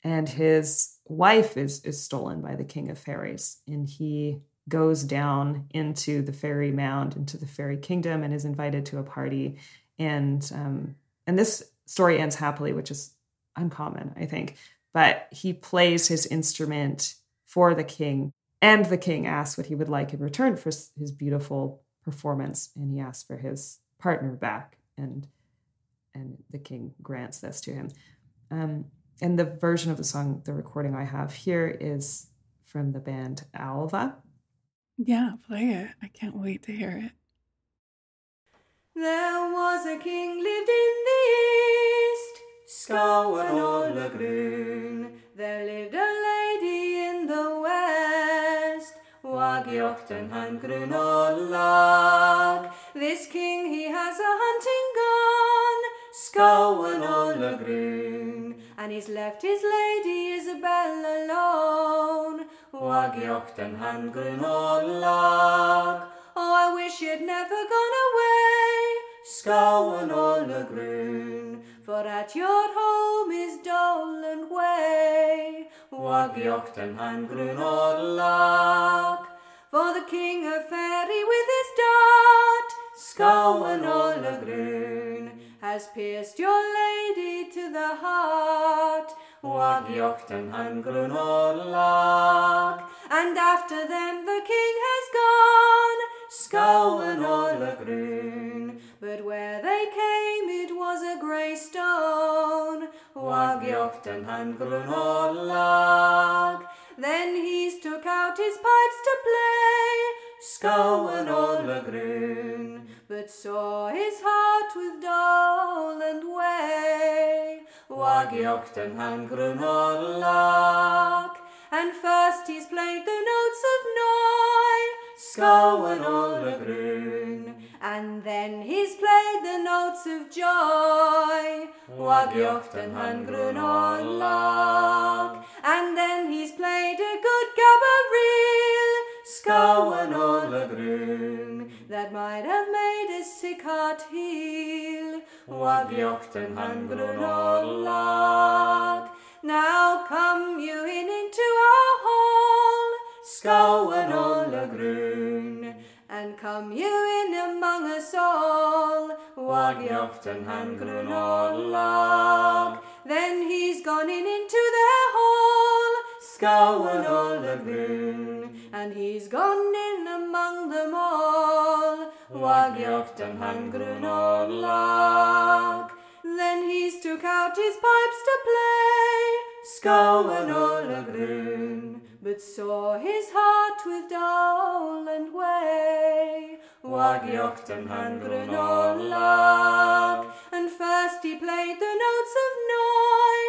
and his wife is is stolen by the king of fairies and he goes down into the fairy mound into the fairy kingdom and is invited to a party and um, and this story ends happily, which is uncommon, I think. But he plays his instrument for the king, and the king asks what he would like in return for his beautiful performance, and he asks for his partner back, and and the king grants this to him. Um, and the version of the song, the recording I have here, is from the band Alva. Yeah, play it. I can't wait to hear it. There was a king lived in the east, Scowen Ola Grun. There lived a lady in the west, Wagjochten han Grun Olag. This king he has a hunting gun, Scowen Ola Grun. And he's left his lady Isabel alone, Wagjochten han Grun Olag. Oh, I wish you'd never gone away, Scowen Ola Grun, for at your home is dull Dolan Way, Wagjochten han Grun Olag. For the king of fairy with his dart, Scowen Ola Grun, has pierced your lady to the heart, Wagjochten han Grun Olag. And after them the king has gone, Scowen Ola Grun. But where they came it was a grey stone, Wagjochten han Grun Olag. Then he's took out his pipes to play, Scowen Ola Grun. But saw his heart with Doland way, Wagjochten han Grun Olag. And first he's played the notes of Noi, Scowen Ola Grun. And then he's played the notes of joy, Wagjochten han Grun Olag. And then he's played a good gabaril, Scowen Ola Grun. That might have made his sick heart heal, Wagjochten han Grun Olag. Now come you in into our hall, Scowen Ola Grun, and come you in among us all, Wagjochten han Grun Olag. Then he's gone in into their hall, Scowen Ola Grun, and he's gone in among them all, Wagjochten han Grun Olag. Then he's took out his pipes to play, Scowen Ola Grun, but saw his heart with Doland way, Wagjochten han Grun Olag. And first he played the notes of Noi,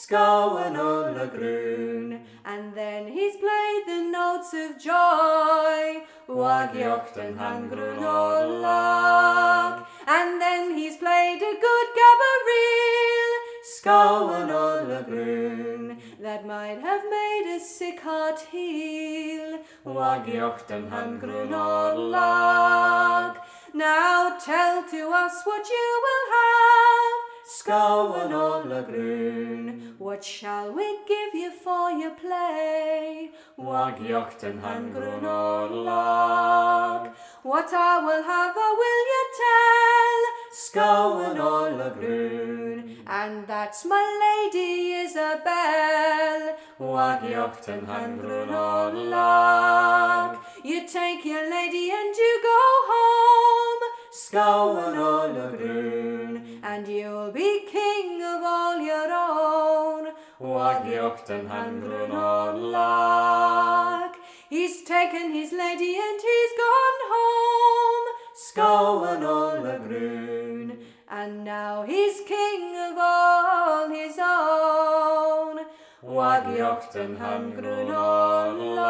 Scowen Ola Grun, and then he's played the notes of joy, Wagjochten han Grun Olag. And then he's played a good gabaril, Scowen Ola Grun, that might have made a sick heart heal, Wagjochten han Grun Olag. Now tell to us what you will have, Scowen Ola Grun. What shall we give you for your play? Wag Wagjochten han Grun Olag. What I will have, I will you tell, Scowen Ola Grun. And that's my lady Isabel, Wag Wagjochten han Grun Olag. You take your lady and you go home, Scowen Ola Grun, and you'll be king of all your own, Wagjochten han Grun Olag. He's taken his lady and he's gone home, Scowen Ola Grun, and now he's king of all his own, Wagjochten han Grun Olag.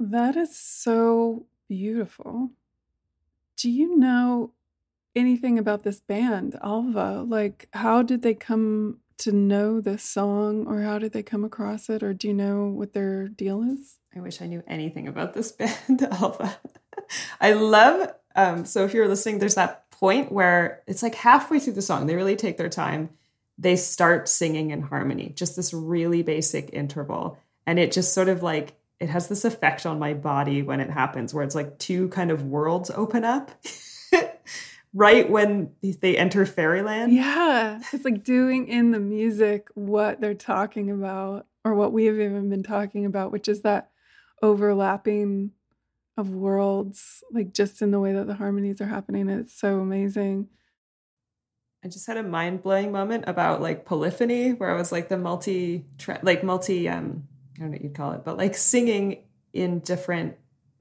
That is so beautiful. Do you know anything about this band, Alva? Like, how did they come to know this song, or how did they come across it, or do you know what their deal is? I wish I knew anything about this *laughs* band, Alva. *laughs* I love, um, so if you're listening, there's that point where it's like halfway through the song, they really take their time. They start singing in harmony, just this really basic interval. And it just sort of like, it has this effect on my body when it happens, where it's like two kind of worlds open up. *laughs* right when they enter fairyland. Yeah. It's like doing in the music what they're talking about or what we have even been talking about, which is that overlapping of worlds, like just in the way that the harmonies are happening. It's so amazing. I just had a mind blowing moment about like polyphony, where I was like the multi, like multi, um, I don't know what you'd call it, but like singing in different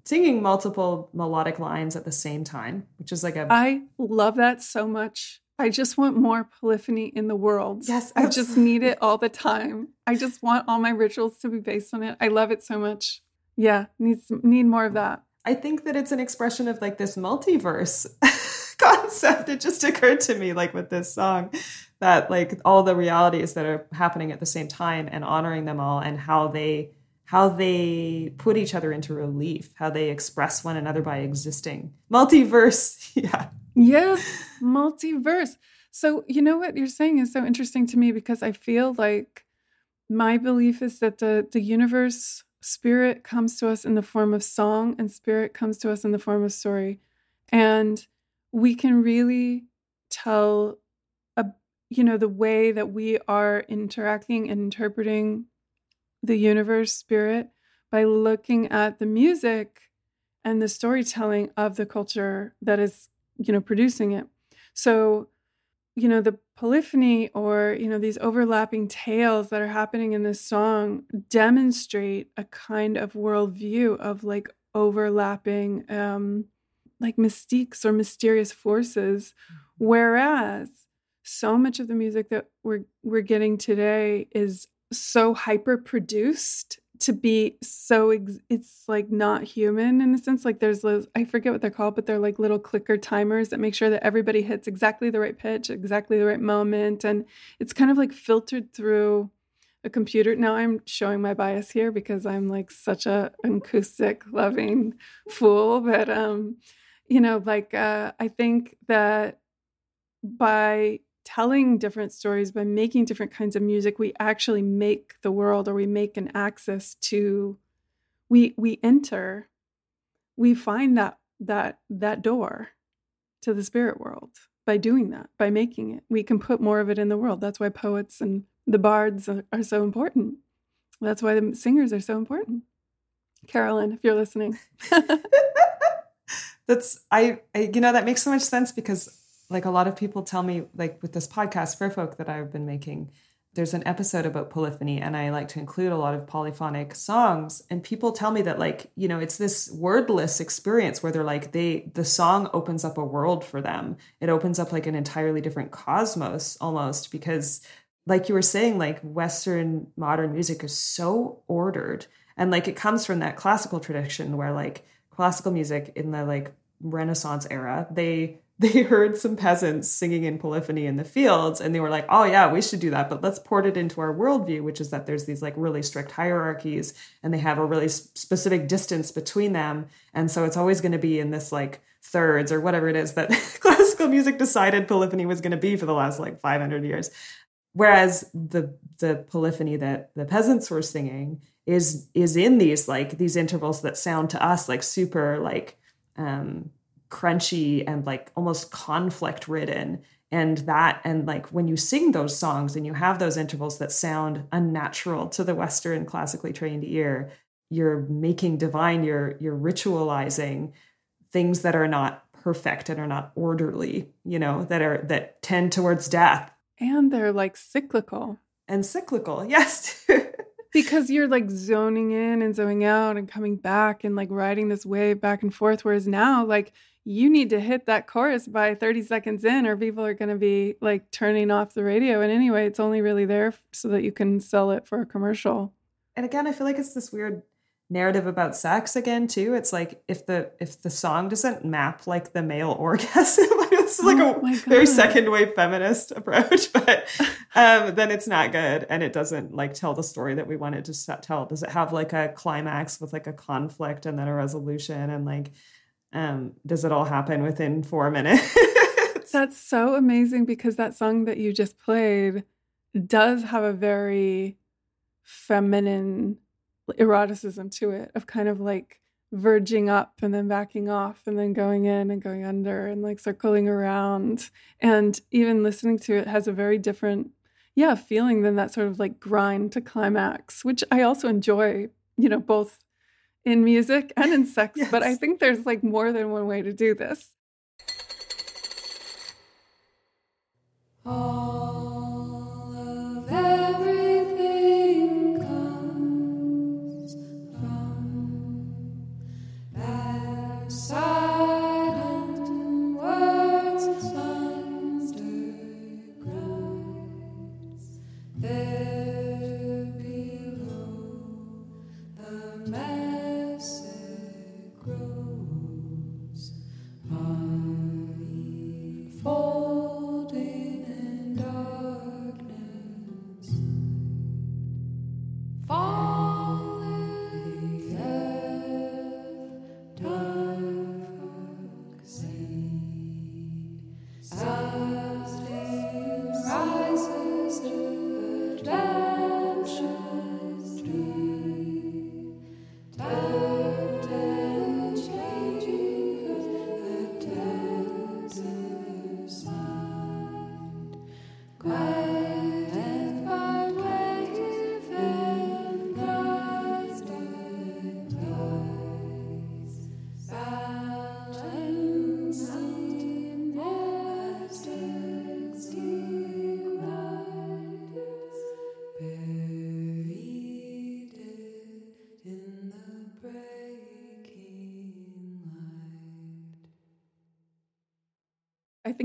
singing multiple melodic lines at the same time, which is like a. I love that so much. I just want more polyphony in the world. Yes, I just need it all the time. I just want all my rituals to be based on it. I love it so much. Yeah, needs need more of that. I think that it's an expression of like this multiverse *laughs* concept. It just occurred to me like with this song that like all the realities that are happening at the same time and honoring them all and how they how they put each other into relief, how they express one another by existing. Multiverse, *laughs* yeah. Yes, multiverse. So, you know what you're saying is so interesting to me because I feel like my belief is that the the universe spirit comes to us in the form of song and spirit comes to us in the form of story. And we can really tell you know the way that we are interacting and interpreting the universe spirit by looking at the music and the storytelling of the culture that is you know producing it so you know the polyphony or you know these overlapping tales that are happening in this song demonstrate a kind of worldview of like overlapping um like mystiques or mysterious forces mm-hmm. whereas so much of the music that we're we're getting today is so hyper produced to be so ex- it's like not human in a sense like there's those i forget what they're called but they're like little clicker timers that make sure that everybody hits exactly the right pitch exactly the right moment and it's kind of like filtered through a computer. Now i'm showing my bias here because i'm like such a acoustic loving fool but um you know like uh i think that by telling different stories, by making different kinds of music, we actually make the world or we make an access to we we enter, we find that that that door to the spirit world by doing that, by making it. We can put more of it in the world. That's why poets and the bards are, are so important. That's why the singers are so important. Carolyn, if you're listening. *laughs* That's I, I you know that makes so much sense because like a lot of people tell me like with this podcast for folk that I've been making there's an episode about polyphony and I like to include a lot of polyphonic songs. And people tell me that like you know it's this wordless experience where they're like they the song opens up a world for them. It opens up like an entirely different cosmos almost because like you were saying like western modern music is so ordered. And like it comes from that classical tradition where like classical music in the like renaissance era they *laughs* they heard some peasants singing in polyphony in the fields and they were like oh yeah we should do that but let's port it into our worldview which is that there's these like really strict hierarchies and they have a really specific distance between them and so it's always going to be in this like thirds or whatever it is that *laughs* classical music decided polyphony was going to be for the last like 500 years. Whereas the the polyphony that the peasants were singing is is in these like these intervals that sound to us like super like um crunchy and like almost conflict ridden and that and like when you sing those songs and you have those intervals that sound unnatural to the western classically trained ear you're making divine you're you're ritualizing things that are not perfect and are not orderly you know that are that tend towards death. And they're like cyclical. And cyclical *laughs* yes. Because you're like zoning in and zoning out and coming back and like riding this wave back and forth whereas now like you need to hit that chorus by 30 seconds in or people are going to be like turning off the radio. And anyway it's only really there so that you can sell it for a commercial. And again i feel like it's this weird narrative about sex again too. It's like if the if the song doesn't map like the male *laughs* orgasm it's like oh a very second wave feminist *laughs* approach but um then it's not good. And it doesn't like tell the story that we wanted to tell. Does it have like a climax with like a conflict and then a resolution and like um, does it all happen within four minutes? *laughs* That's so amazing because that song that you just played does have a very feminine eroticism to it, of kind of like verging up and then backing off and then going in and going under and like circling around. And even listening to it has a very different, yeah, feeling than that sort of like grind to climax, which I also enjoy, you know, both in music and in sex. yes. *laughs* But I think there's like more than one way to do this. Oh.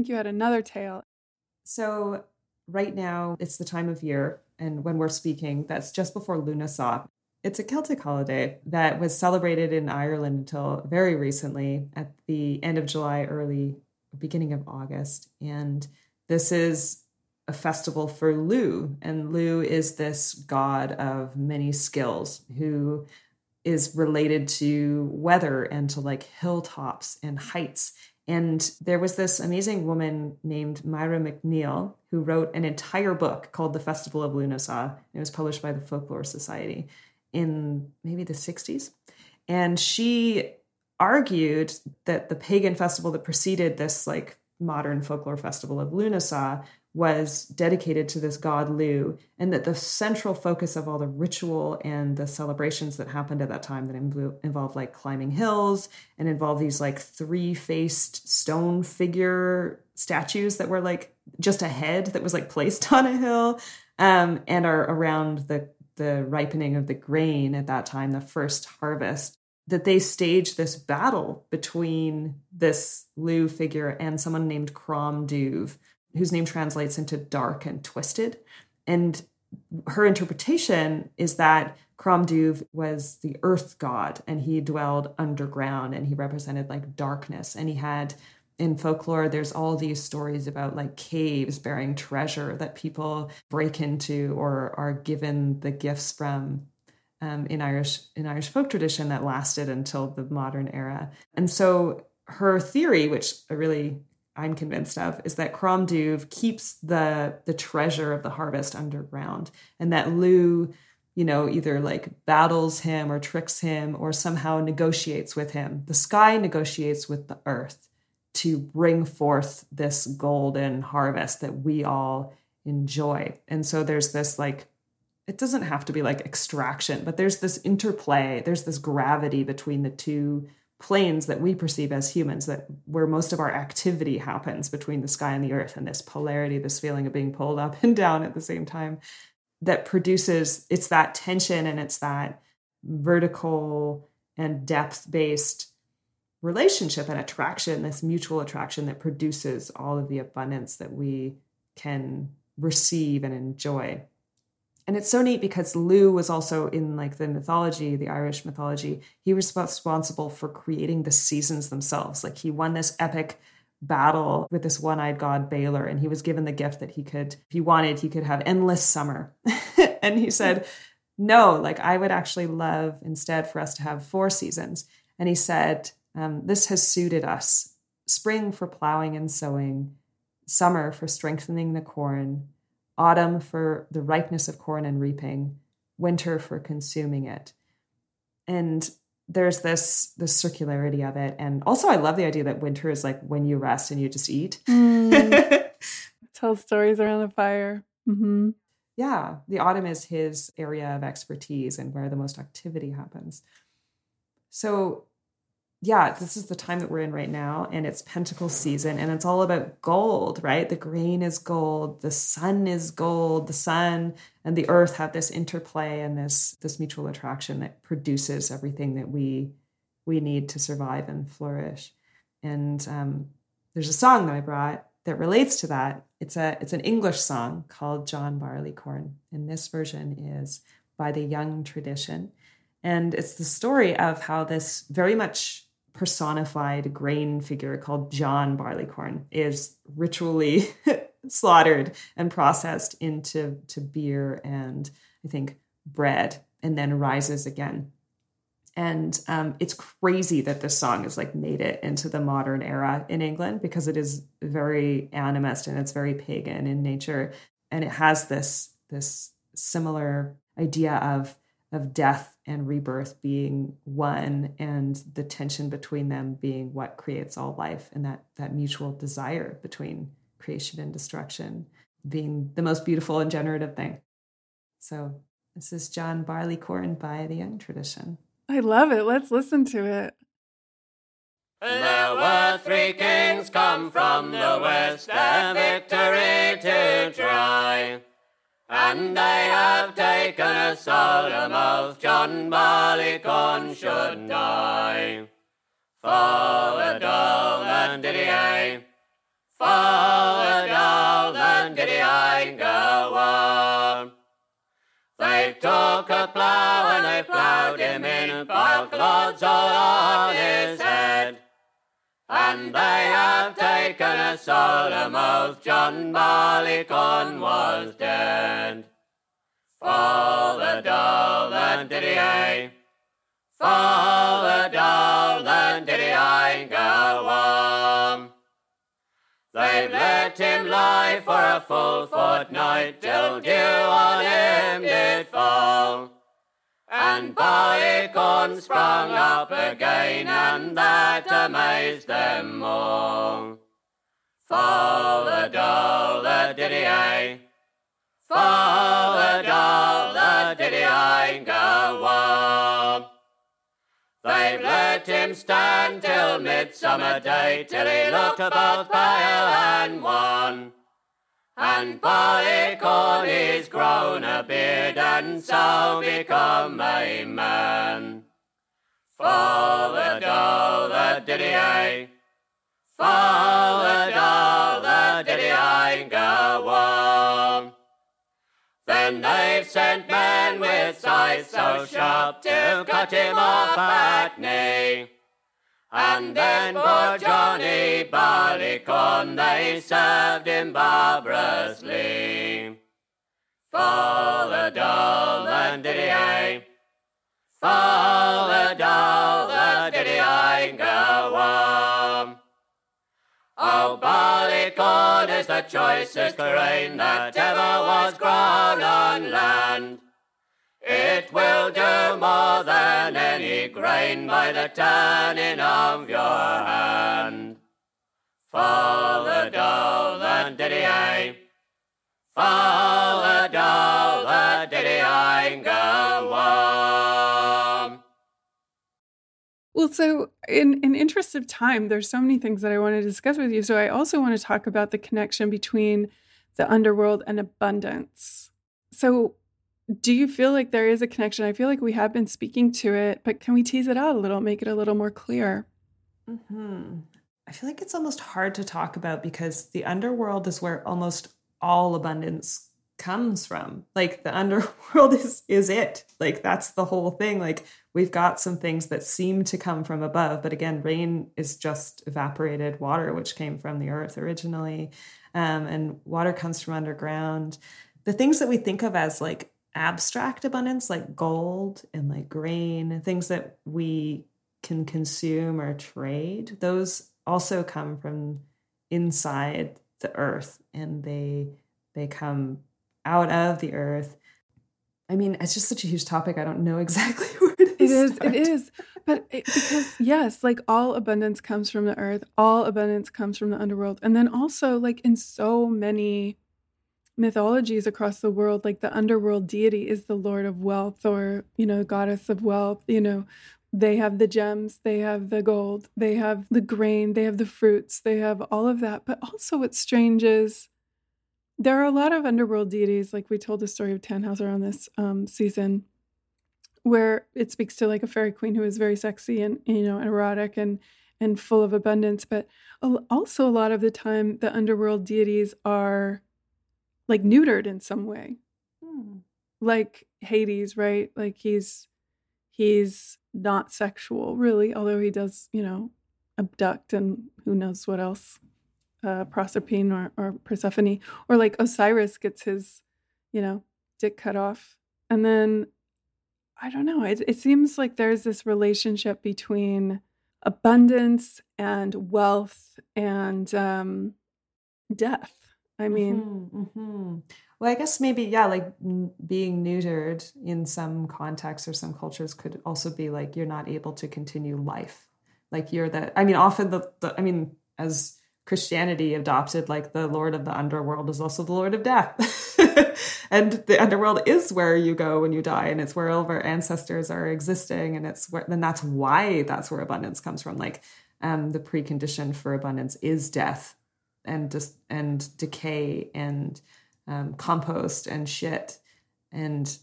You had another tale. So, right now, it's the time of year, and when we're speaking, that's just before Lughnasadh. It's a Celtic holiday that was celebrated in Ireland until very recently at the end of July, early beginning of August. And this is a festival for Lugh. And Lugh is this god of many skills who is related to weather and to like hilltops and heights and there was this amazing woman named Máire MacNeill who wrote an entire book called The Festival of Lughnasadh. It was published by the Folklore Society in maybe the 60s. And she argued that the pagan festival that preceded this like modern folklore festival of Lughnasadh was dedicated to this god Lugh, and that the central focus of all the ritual and the celebrations that happened at that time that involved like climbing hills and involved these like three faced stone figure statues that were like just a head that was like placed *laughs* on a hill um, and are around the the ripening of the grain at that time, the first harvest that they staged this battle between this Lugh figure and someone named Crom Dubh, whose name translates into dark and twisted. And her interpretation is that Crom Dubh was the earth god and he dwelled underground and he represented like darkness. And he had in folklore, there's all these stories about like caves bearing treasure that people break into or are given the gifts from um, in Irish in Irish folk tradition that lasted until the modern era. And so her theory, which I really I'm convinced of, is that Crom Dubh keeps the the treasure of the harvest underground, and that Lugh, you know, either like battles him or tricks him or somehow negotiates with him. The sky negotiates with the earth to bring forth this golden harvest that we all enjoy. And so there's this like it doesn't have to be like extraction, but there's this interplay, there's this gravity between the two planes that we perceive as humans that where most of our activity happens between the sky and the earth and this polarity this feeling of being pulled up *laughs* and down at the same time that produces it's that tension and it's that vertical and depth based relationship and attraction this mutual attraction that produces all of the abundance that we can receive and enjoy and it's so neat because Lugh was also in like the mythology, the Irish mythology. He was responsible for creating the seasons themselves. Like he won this epic battle with this one-eyed god Balor, and he was given the gift that he could, if he wanted, he could have endless summer. *laughs* and he said, "No, like I would actually love instead for us to have four seasons." And he said, um, "This has suited us: spring for plowing and sowing, summer for strengthening the corn." Autumn for the ripeness of corn and reaping, winter for consuming it. And there's this this circularity of it and also i love the idea that winter is like when you rest and you just eat Mm. *laughs* Tell stories around the fire. hmm yeah the autumn is his area of expertise and where the most activity happens so yeah this is the time that we're in right now and it's pentacle season and it's all about gold right? The grain is gold the sun is gold the sun and the earth have this interplay and this this mutual attraction that produces everything that we we need to survive and flourish. And um, there's a song that i brought that relates to that. It's a it's an english song called john barleycorn and this version is by the young tradition. And it's the story of how this very much personified grain figure called John Barleycorn is ritually *laughs* slaughtered and processed into to beer and I think bread and then rises again. And um, it's crazy that this song has like made it into the modern era in England because it is very animist and it's very pagan in nature, and it has this this similar idea of of death and rebirth being one and the tension between them being what creates all life and that that mutual desire between creation and destruction being the most beautiful and generative thing so this is john barleycorn by the young tradition I love it. Let's listen to it. There were three kings come from the west, their victory to try. And they have taken a solemn oath John Barleycorn should die. Forward, all and diddy I. Forward, all and diddy I go on. They took a plough and they ploughed him in, piled clods all on his head. And they have taken a solemn oath John Barleycorn was dead. Forward, all and diddy I. Forward, all and diddy I go on. They've let him lie for a full fortnight till dew on him did fall. And Barleycorn sprung up again, and that amazed them all. Forward, all the diddy I. Forward, all the diddy I go on. They've let him stand till midsummer day, till he looked both pale and wan. And Barleycorn is grown a beard and so become a man. Forward, all the diddy I. All the diddy I go on. Then they've sent men with scythes so sharp to cut him off at knee. And then poor Johnny Barleycorn they served him barbarously. All the diddy I. All the diddy I go on. Oh, Barleycorn is the choicest grain that ever was grown on land. It will do more than any grain by the turning of your hand. Forward, all the diddy I. Forward, all the diddy I go on. Well, so in in interest of time, there's so many things that I want to discuss with you. So I also want to talk about the connection between the underworld and abundance. So do you feel like there is a connection? I feel like we have been speaking to it, but can we tease it out a little, make it a little more clear? hmm I feel like it's almost hard to talk about because the underworld is where almost all abundance comes from. Like the *laughs* underworld is is it. Like that's the whole thing. Like we've got some things that seem to come from above, but again, rain is just evaporated water which came from the earth originally. Um, and water comes from underground. The things that we think of as like abstract abundance, like gold and like grain, things that we can consume or trade, those also come from inside the earth and they they come out of the earth. I mean, it's just such a huge topic. I don't know *laughs* exactly where to It is. It is. But it, because yes, like all abundance comes from the earth, all abundance comes from the underworld, and then also like in so many mythologies across the world, like the underworld deity is the lord of wealth or you know goddess of wealth. You know, they have the gems, they have the gold, they have the grain, they have the fruits, they have all of that. But also, what's strange is there are a lot of underworld deities, like we told the story of Tannhauser on this um, season, where it speaks to like a fairy queen who is very sexy and you know erotic and and full of abundance. But also a lot of the time, the underworld deities are like neutered in some way, hmm. like Hades, right? Like he's he's not sexual really, although he does you know abduct and who knows what else uh, Proserpine or, or Persephone, or like Osiris gets his, you know, dick cut off. And then I don't know, it, it seems like there's this relationship between abundance and wealth and um, death. I mean, mm-hmm, mm-hmm. well, I guess maybe, yeah, like n- being neutered in some contexts or some cultures could also be like you're not able to continue life. Like you're that, I mean, often the, the I mean, as Christianity adopted like the Lord of the underworld is also the Lord of death. *laughs* and the underworld is where you go when you die, and it's where all of our ancestors are existing, and it's where then that's why that's where abundance comes from. Like um, the precondition for abundance is death and just and decay and um, compost and shit. And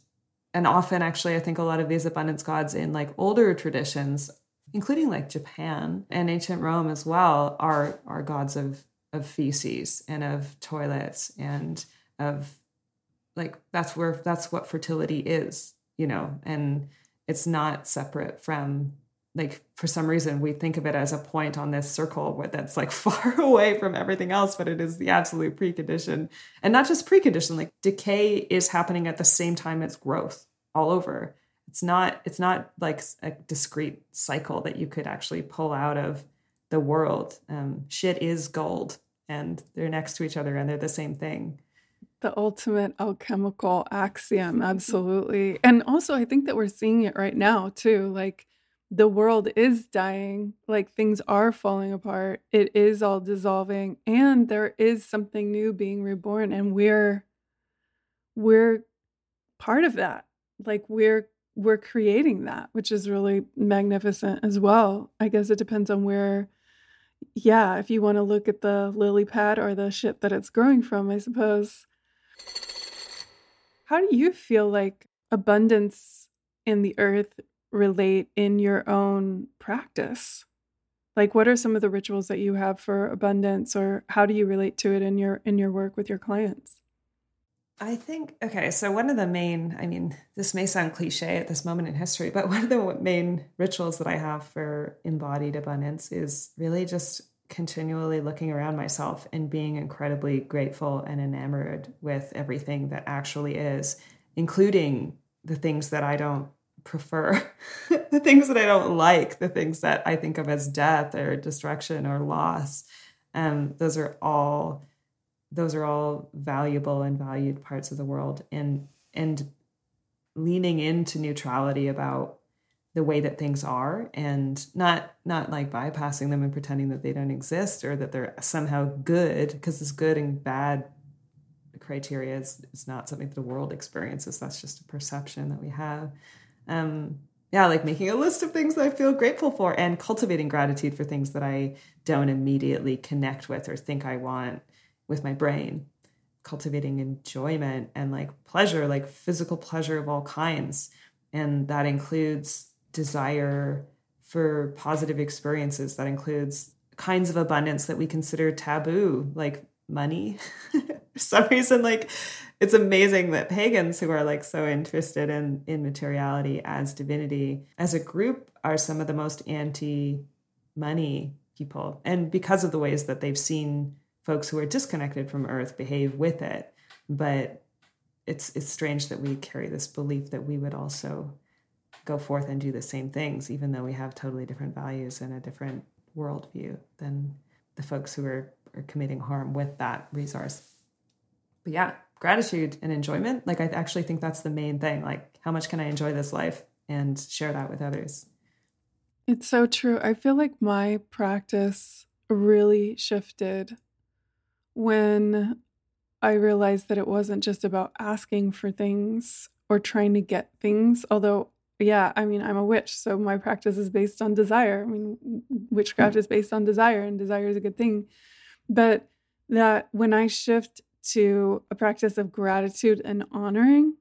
and often actually i think a lot of these abundance gods in like older traditions including like Japan and ancient Rome as well, are are gods of of feces and of toilets and of like that's where that's what fertility is, you know, and it's not separate from like for some reason we think of it as a point on this circle that's like *laughs* far away from everything else but it is the absolute precondition. And not just precondition like decay is happening at the same time as growth all over. It's not it's not like a discrete cycle that you could actually pull out of the world. Um, shit is gold and they're next to each other and they're the same thing. The ultimate alchemical axiom absolutely. And also i think that we're seeing it right now too. Like the world is dying like things are falling apart it is all dissolving and there is something new being reborn and we're we're part of that like we're we're creating that, which is really magnificent as well. I guess it depends on where, yeah, if you want to look at the lily pad or the shit that it's growing from, I suppose. How do you feel like abundance in the earth relate in your own practice? Like what are some of the rituals that you have for abundance or how do you relate to it in your in your work with your clients? I think, okay, so one of the main, I mean, this may sound cliche at this moment in history, but *laughs* one of the main rituals that I have for embodied abundance is really just continually looking around myself and being incredibly grateful and enamored with everything that actually is, including the things that I don't prefer, *laughs* the things that I don't like, the things that I think of as death or destruction or loss. Um, those are all those are all valuable and valued parts of the world and and leaning into neutrality about the way that things are and not not like bypassing them and pretending that they don't exist or that they're somehow good because this good and bad criteria is, is not something that the world experiences that's just a perception that we have um yeah like making a list of things that i feel grateful for and cultivating gratitude for things that i don't immediately connect with or think i want with my brain. Cultivating enjoyment and like pleasure like physical pleasure of all kinds. And that includes desire for positive experiences. That includes kinds of abundance that we consider taboo like money. *laughs* For some reason like it's amazing that pagans who are like so interested in in materiality as divinity as a group are some of the most anti money people. And because of the ways that they've seen folks who are disconnected from earth behave with it. But it's it's strange that we carry this belief that we would also go forth and do the same things even though we have totally different values and a different worldview than the folks who are, are committing harm with that resource. But yeah gratitude and enjoyment like i actually think that's the main thing like how much can i enjoy this life and share that with others. It's so true. I feel like my practice really shifted when I realized that it wasn't just about asking for things or trying to get things, although yeah, I mean, I'm a witch, so my practice is based on desire. I mean, witchcraft is based on desire, and desire is a good thing. But that when I shift to a practice of gratitude and honoring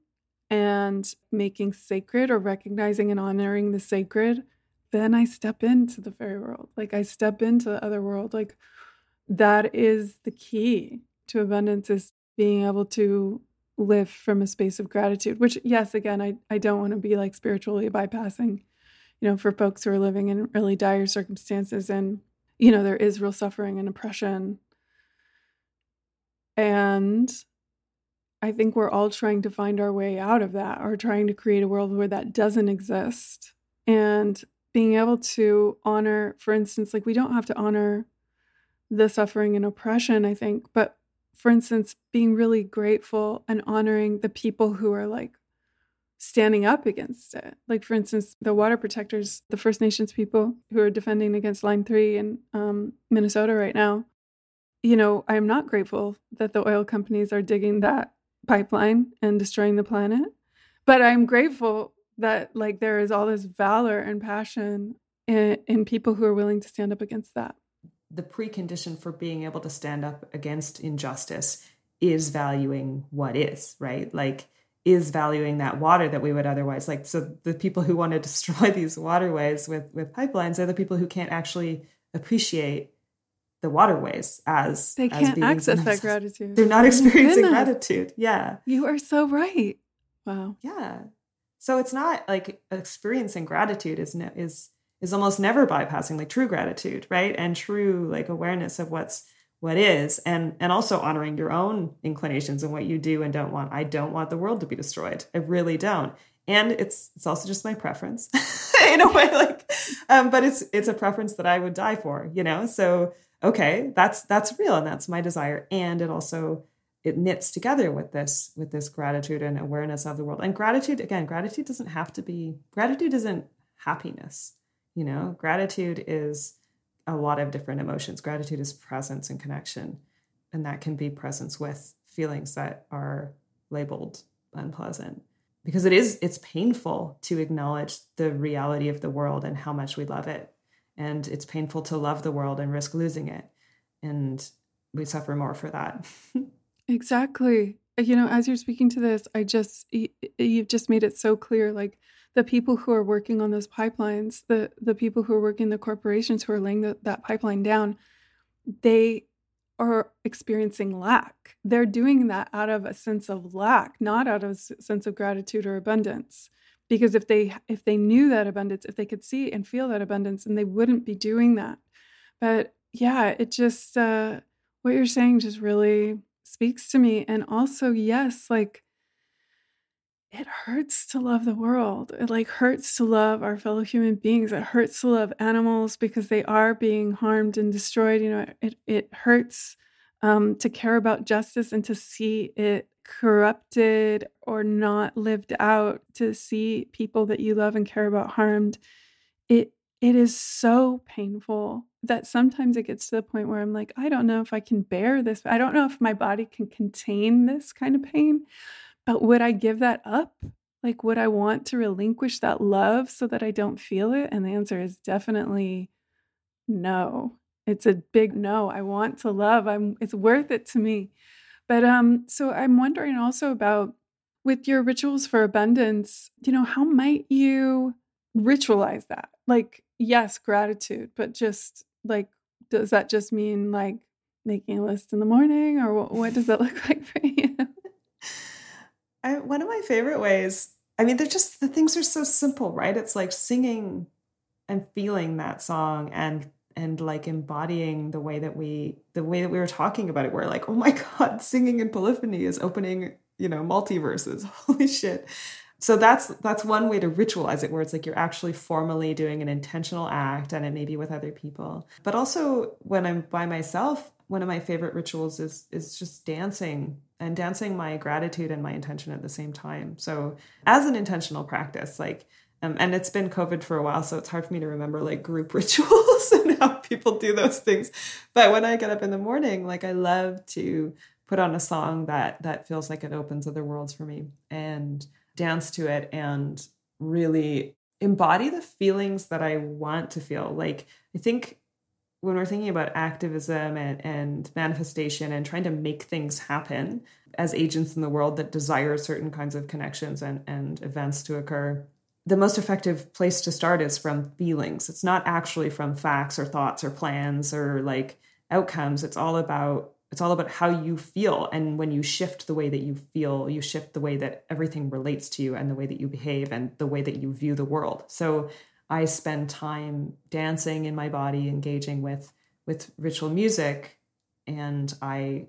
and making sacred or recognizing and honoring the sacred, then I step into the fairy world. Like I step into the other world. Like that is the key to abundance is being able to live from a space of gratitude, which, yes, again, I, I don't want to be like spiritually bypassing, you know, for folks who are living in really dire circumstances and, you know, there is real suffering and oppression. And I think we're all trying to find our way out of that or trying to create a world where that doesn't exist. And being able to honor, for instance, like we don't have to honor the suffering and oppression, I think, but for instance, being really grateful and honoring the people who are like standing up against it. Like, for instance, the water protectors, the First Nations people who are defending against Line 3 in um, Minnesota right now. You know, I'm not grateful that the oil companies are digging that pipeline and destroying the planet, but I'm grateful that like there is all this valor and passion in, in people who are willing to stand up against that the precondition for being able to stand up against injustice is valuing what is, right? Like, is valuing that water that we would otherwise like. So the people who want to *laughs* destroy these waterways with with pipelines are the people who can't actually appreciate the waterways as they can't as access that gratitude. They're not experiencing gratitude. Yeah, you are so right. Wow. Yeah. So it's not like experiencing gratitude is no, is is almost never bypassing like true gratitude, right? And true like awareness of what's what is and and also honoring your own inclinations and what you do and don't want. I don't want the world to be destroyed. I really don't. And it's it's also just my preference *laughs* in a way like um but it's it's a preference that I would die for, you know? So okay, that's that's real and that's my desire and it also it knits together with this with this gratitude and awareness of the world. And gratitude again, gratitude doesn't have to be gratitude isn't happiness you know, gratitude is a lot of different emotions. Gratitude is presence and connection. And that can be presence with feelings that are labeled unpleasant because it is it's painful to acknowledge the reality of the world and how much we love it and it's painful to love the world and risk losing it and we suffer more for that *laughs* exactly you know as you're speaking to this i just you've just made it so clear like the people who are working on those pipelines, the the people who are working the corporations who are laying the, that pipeline down, they are experiencing lack. They're doing that out of a sense of lack, not out of a sense of gratitude or abundance. Because if they if they knew that abundance, if they could see and feel that abundance, and they wouldn't be doing that. But yeah, it just uh, what you're saying just really speaks to me. And also, yes, like it hurts to love the world. It like hurts to love our fellow human beings. It hurts to love animals because they are being harmed and destroyed. You know, it it hurts um, to care about justice and to see it corrupted or not lived out. To see people that you love and care about harmed. It it is so painful that sometimes it gets to the point where I'm like, I don't know if I can bear this. I don't know if my body can contain this kind of pain. But would I give that up? Like, would I want to relinquish that love so that I don't feel it? And the answer is definitely no. It's a big no. I want to love. I'm it's worth it to me. But um so I'm wondering also about with your rituals for abundance, you know, how might you ritualize that? Like yes, gratitude, but just like does that just mean like making a list in the morning or what, what does that *laughs* look like for you? I, one of my favorite ways, I mean, they're just the things are so simple, right? It's like singing and feeling that song and and like embodying the way that we the way that we were talking about it. We're like oh my *laughs* god singing in polyphony is opening you know multiverses. *laughs* Holy shit. So that's that's one way to ritualize it where it's like you're actually formally doing an intentional act and it may be with other people. But also when i'm by myself one of my favorite rituals is is just dancing and dancing my gratitude and my intention at the same time. So as an intentional practice, like Um, and it's been COVID for a while, so it's hard for me to remember like group *laughs* rituals and how people do those things. But when I get up in the morning, like I love to put on a song that that feels like it opens other worlds for me and dance to it and really embody the feelings that I want to feel. Like I think when we're thinking about activism and, and manifestation and trying to make things happen as agents in the world that desire certain kinds of connections and, and events to occur, the most effective place to start is from feelings. It's not actually from facts or thoughts or plans or like outcomes. It's all about it's all about how you feel and when you shift the way that you feel you shift the way that everything relates to you and the way that you behave and the way that you view the world so i spend time dancing in my body engaging with with ritual music and i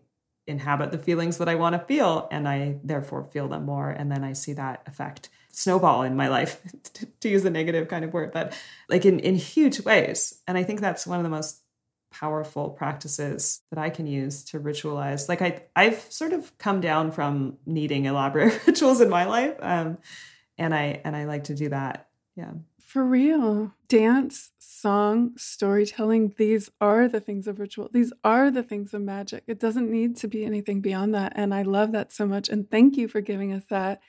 inhabit the feelings that i want to feel and i therefore feel them more and then i see that effect snowball in my life *laughs* to use a negative kind of word but like in in huge ways and i think that's one of the most powerful practices that I can use to ritualize. Like I, I've sort of come down from needing elaborate *laughs* rituals in my life, um, and I and I like to do that. Yeah, for real. Dance, song, storytelling. These are the things of ritual. These are the things of magic. It doesn't need to be anything beyond that. And I love that so much. And thank you for giving us that.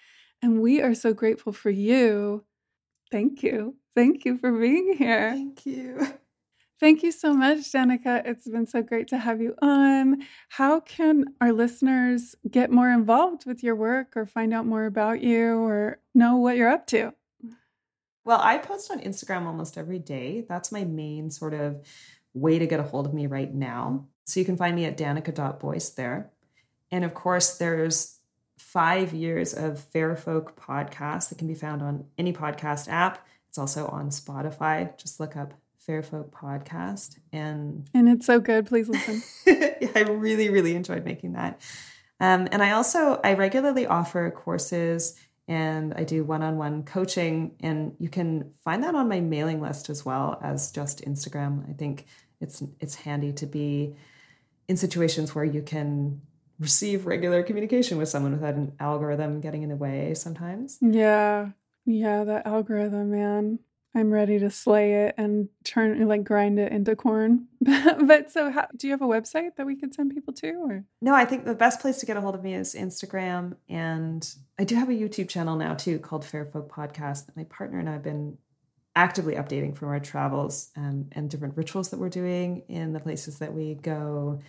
And we are so grateful for you. Thank you. Thank you for being here. Thank you. *laughs* Thank you so much, Danica. It's been so great to have you on. How can our listeners get more involved with your work or find out more about you or know what you're up to? Well, I post on Instagram almost every day. That's my main sort of way to get a hold of me right now. So you can find me at danica.voice there. And of course, there's five years of Fair Folk podcast that can be found on any podcast app. It's also on Spotify. Just look up Fair Folk podcast. And and it's so good. Please listen. *laughs* I really, really enjoyed making that. Um, and I also I regularly offer courses and I do one-on-one coaching. And you can find that on my mailing list as well as just Instagram. I think it's it's handy to be in situations where you can receive regular communication with someone without an algorithm getting in the way sometimes. Yeah. Yeah, that algorithm, man. I'm ready to slay it and turn like grind it into corn. *laughs* but so, how, do you have a website that we could send people to? Or no, I think the best place to get a hold of me is Instagram, and I do have a YouTube channel now too called Fair Folk Podcast. My partner and I have been actively updating from our travels um, and different rituals that we're doing in the places that we go.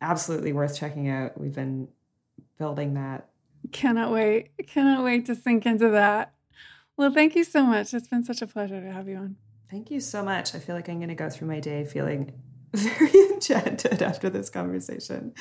Absolutely worth checking out. We've been building that. Cannot wait! Cannot wait to sink into that. Well, thank you so much. It's been such a pleasure to have you on. Thank you so much. I feel like I'm going to go through my day feeling *laughs* very enchanted after this conversation.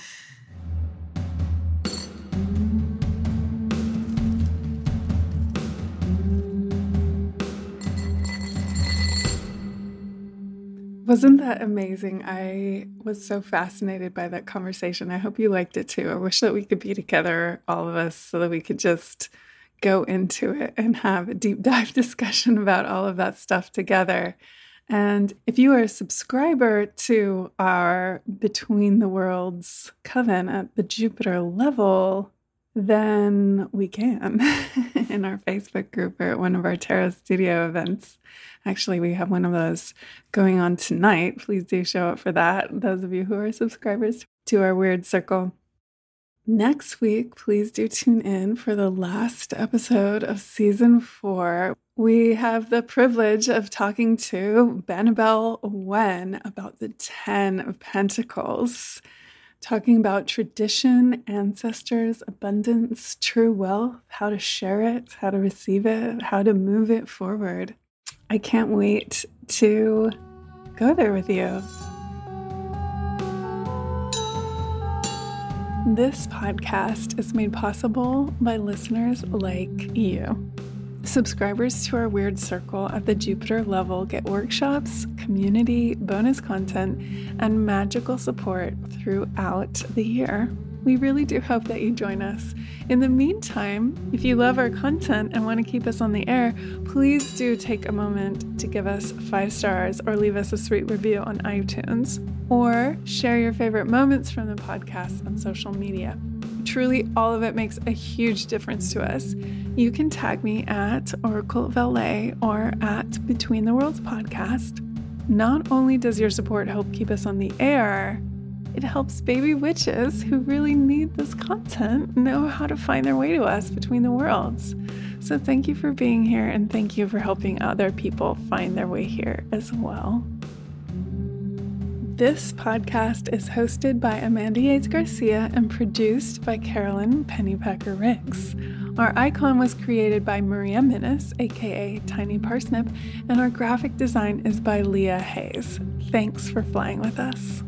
Wasn't that amazing? I was so fascinated by that conversation. I hope you liked it too. I wish that we could be together, all of us, so that we could just go into it and have a deep *laughs* dive discussion about all of that stuff together. And if you are a subscriber to our Between the Worlds Coven at the Jupiter level, then we can *laughs* in our Facebook group or at one of our Tarot Studio events. Actually, we have one of those going on tonight. Please do show up for that. Those of you who are subscribers to our Weird Circle Next week, please do tune in for the last episode of season four. We have the privilege of talking to Bannabel Wen about the Ten of Pentacles, talking about tradition, ancestors, abundance, true wealth, how to share it, how to receive it, how to move it forward. I can't wait to go there with you. This podcast is made possible by listeners like you. Subscribers to our Weird Circle at the Jupiter level get workshops, community, bonus content, and magical support throughout the year. We really do hope that you join us. In the meantime, if you love our content and want to keep us on the air, please do take a moment to give us five stars or leave us a sweet review on iTunes or share your favorite moments from the podcast on social media. Truly, all of it makes a huge difference to us. You can tag me at Oracle LA or at Between the Worlds podcast. Not only does your support help keep us on the air, it helps baby witches who really need this content know how to find their way to us between the worlds. So, thank you for being here and thank you for helping other people find their way here as well. This podcast is hosted by Amanda Yates Garcia and produced by Carolyn Pennypacker Riggs. Our icon was created by Maria Minnis, aka Tiny Parsnip, and our graphic design is by Leah Hayes. Thanks for flying with us.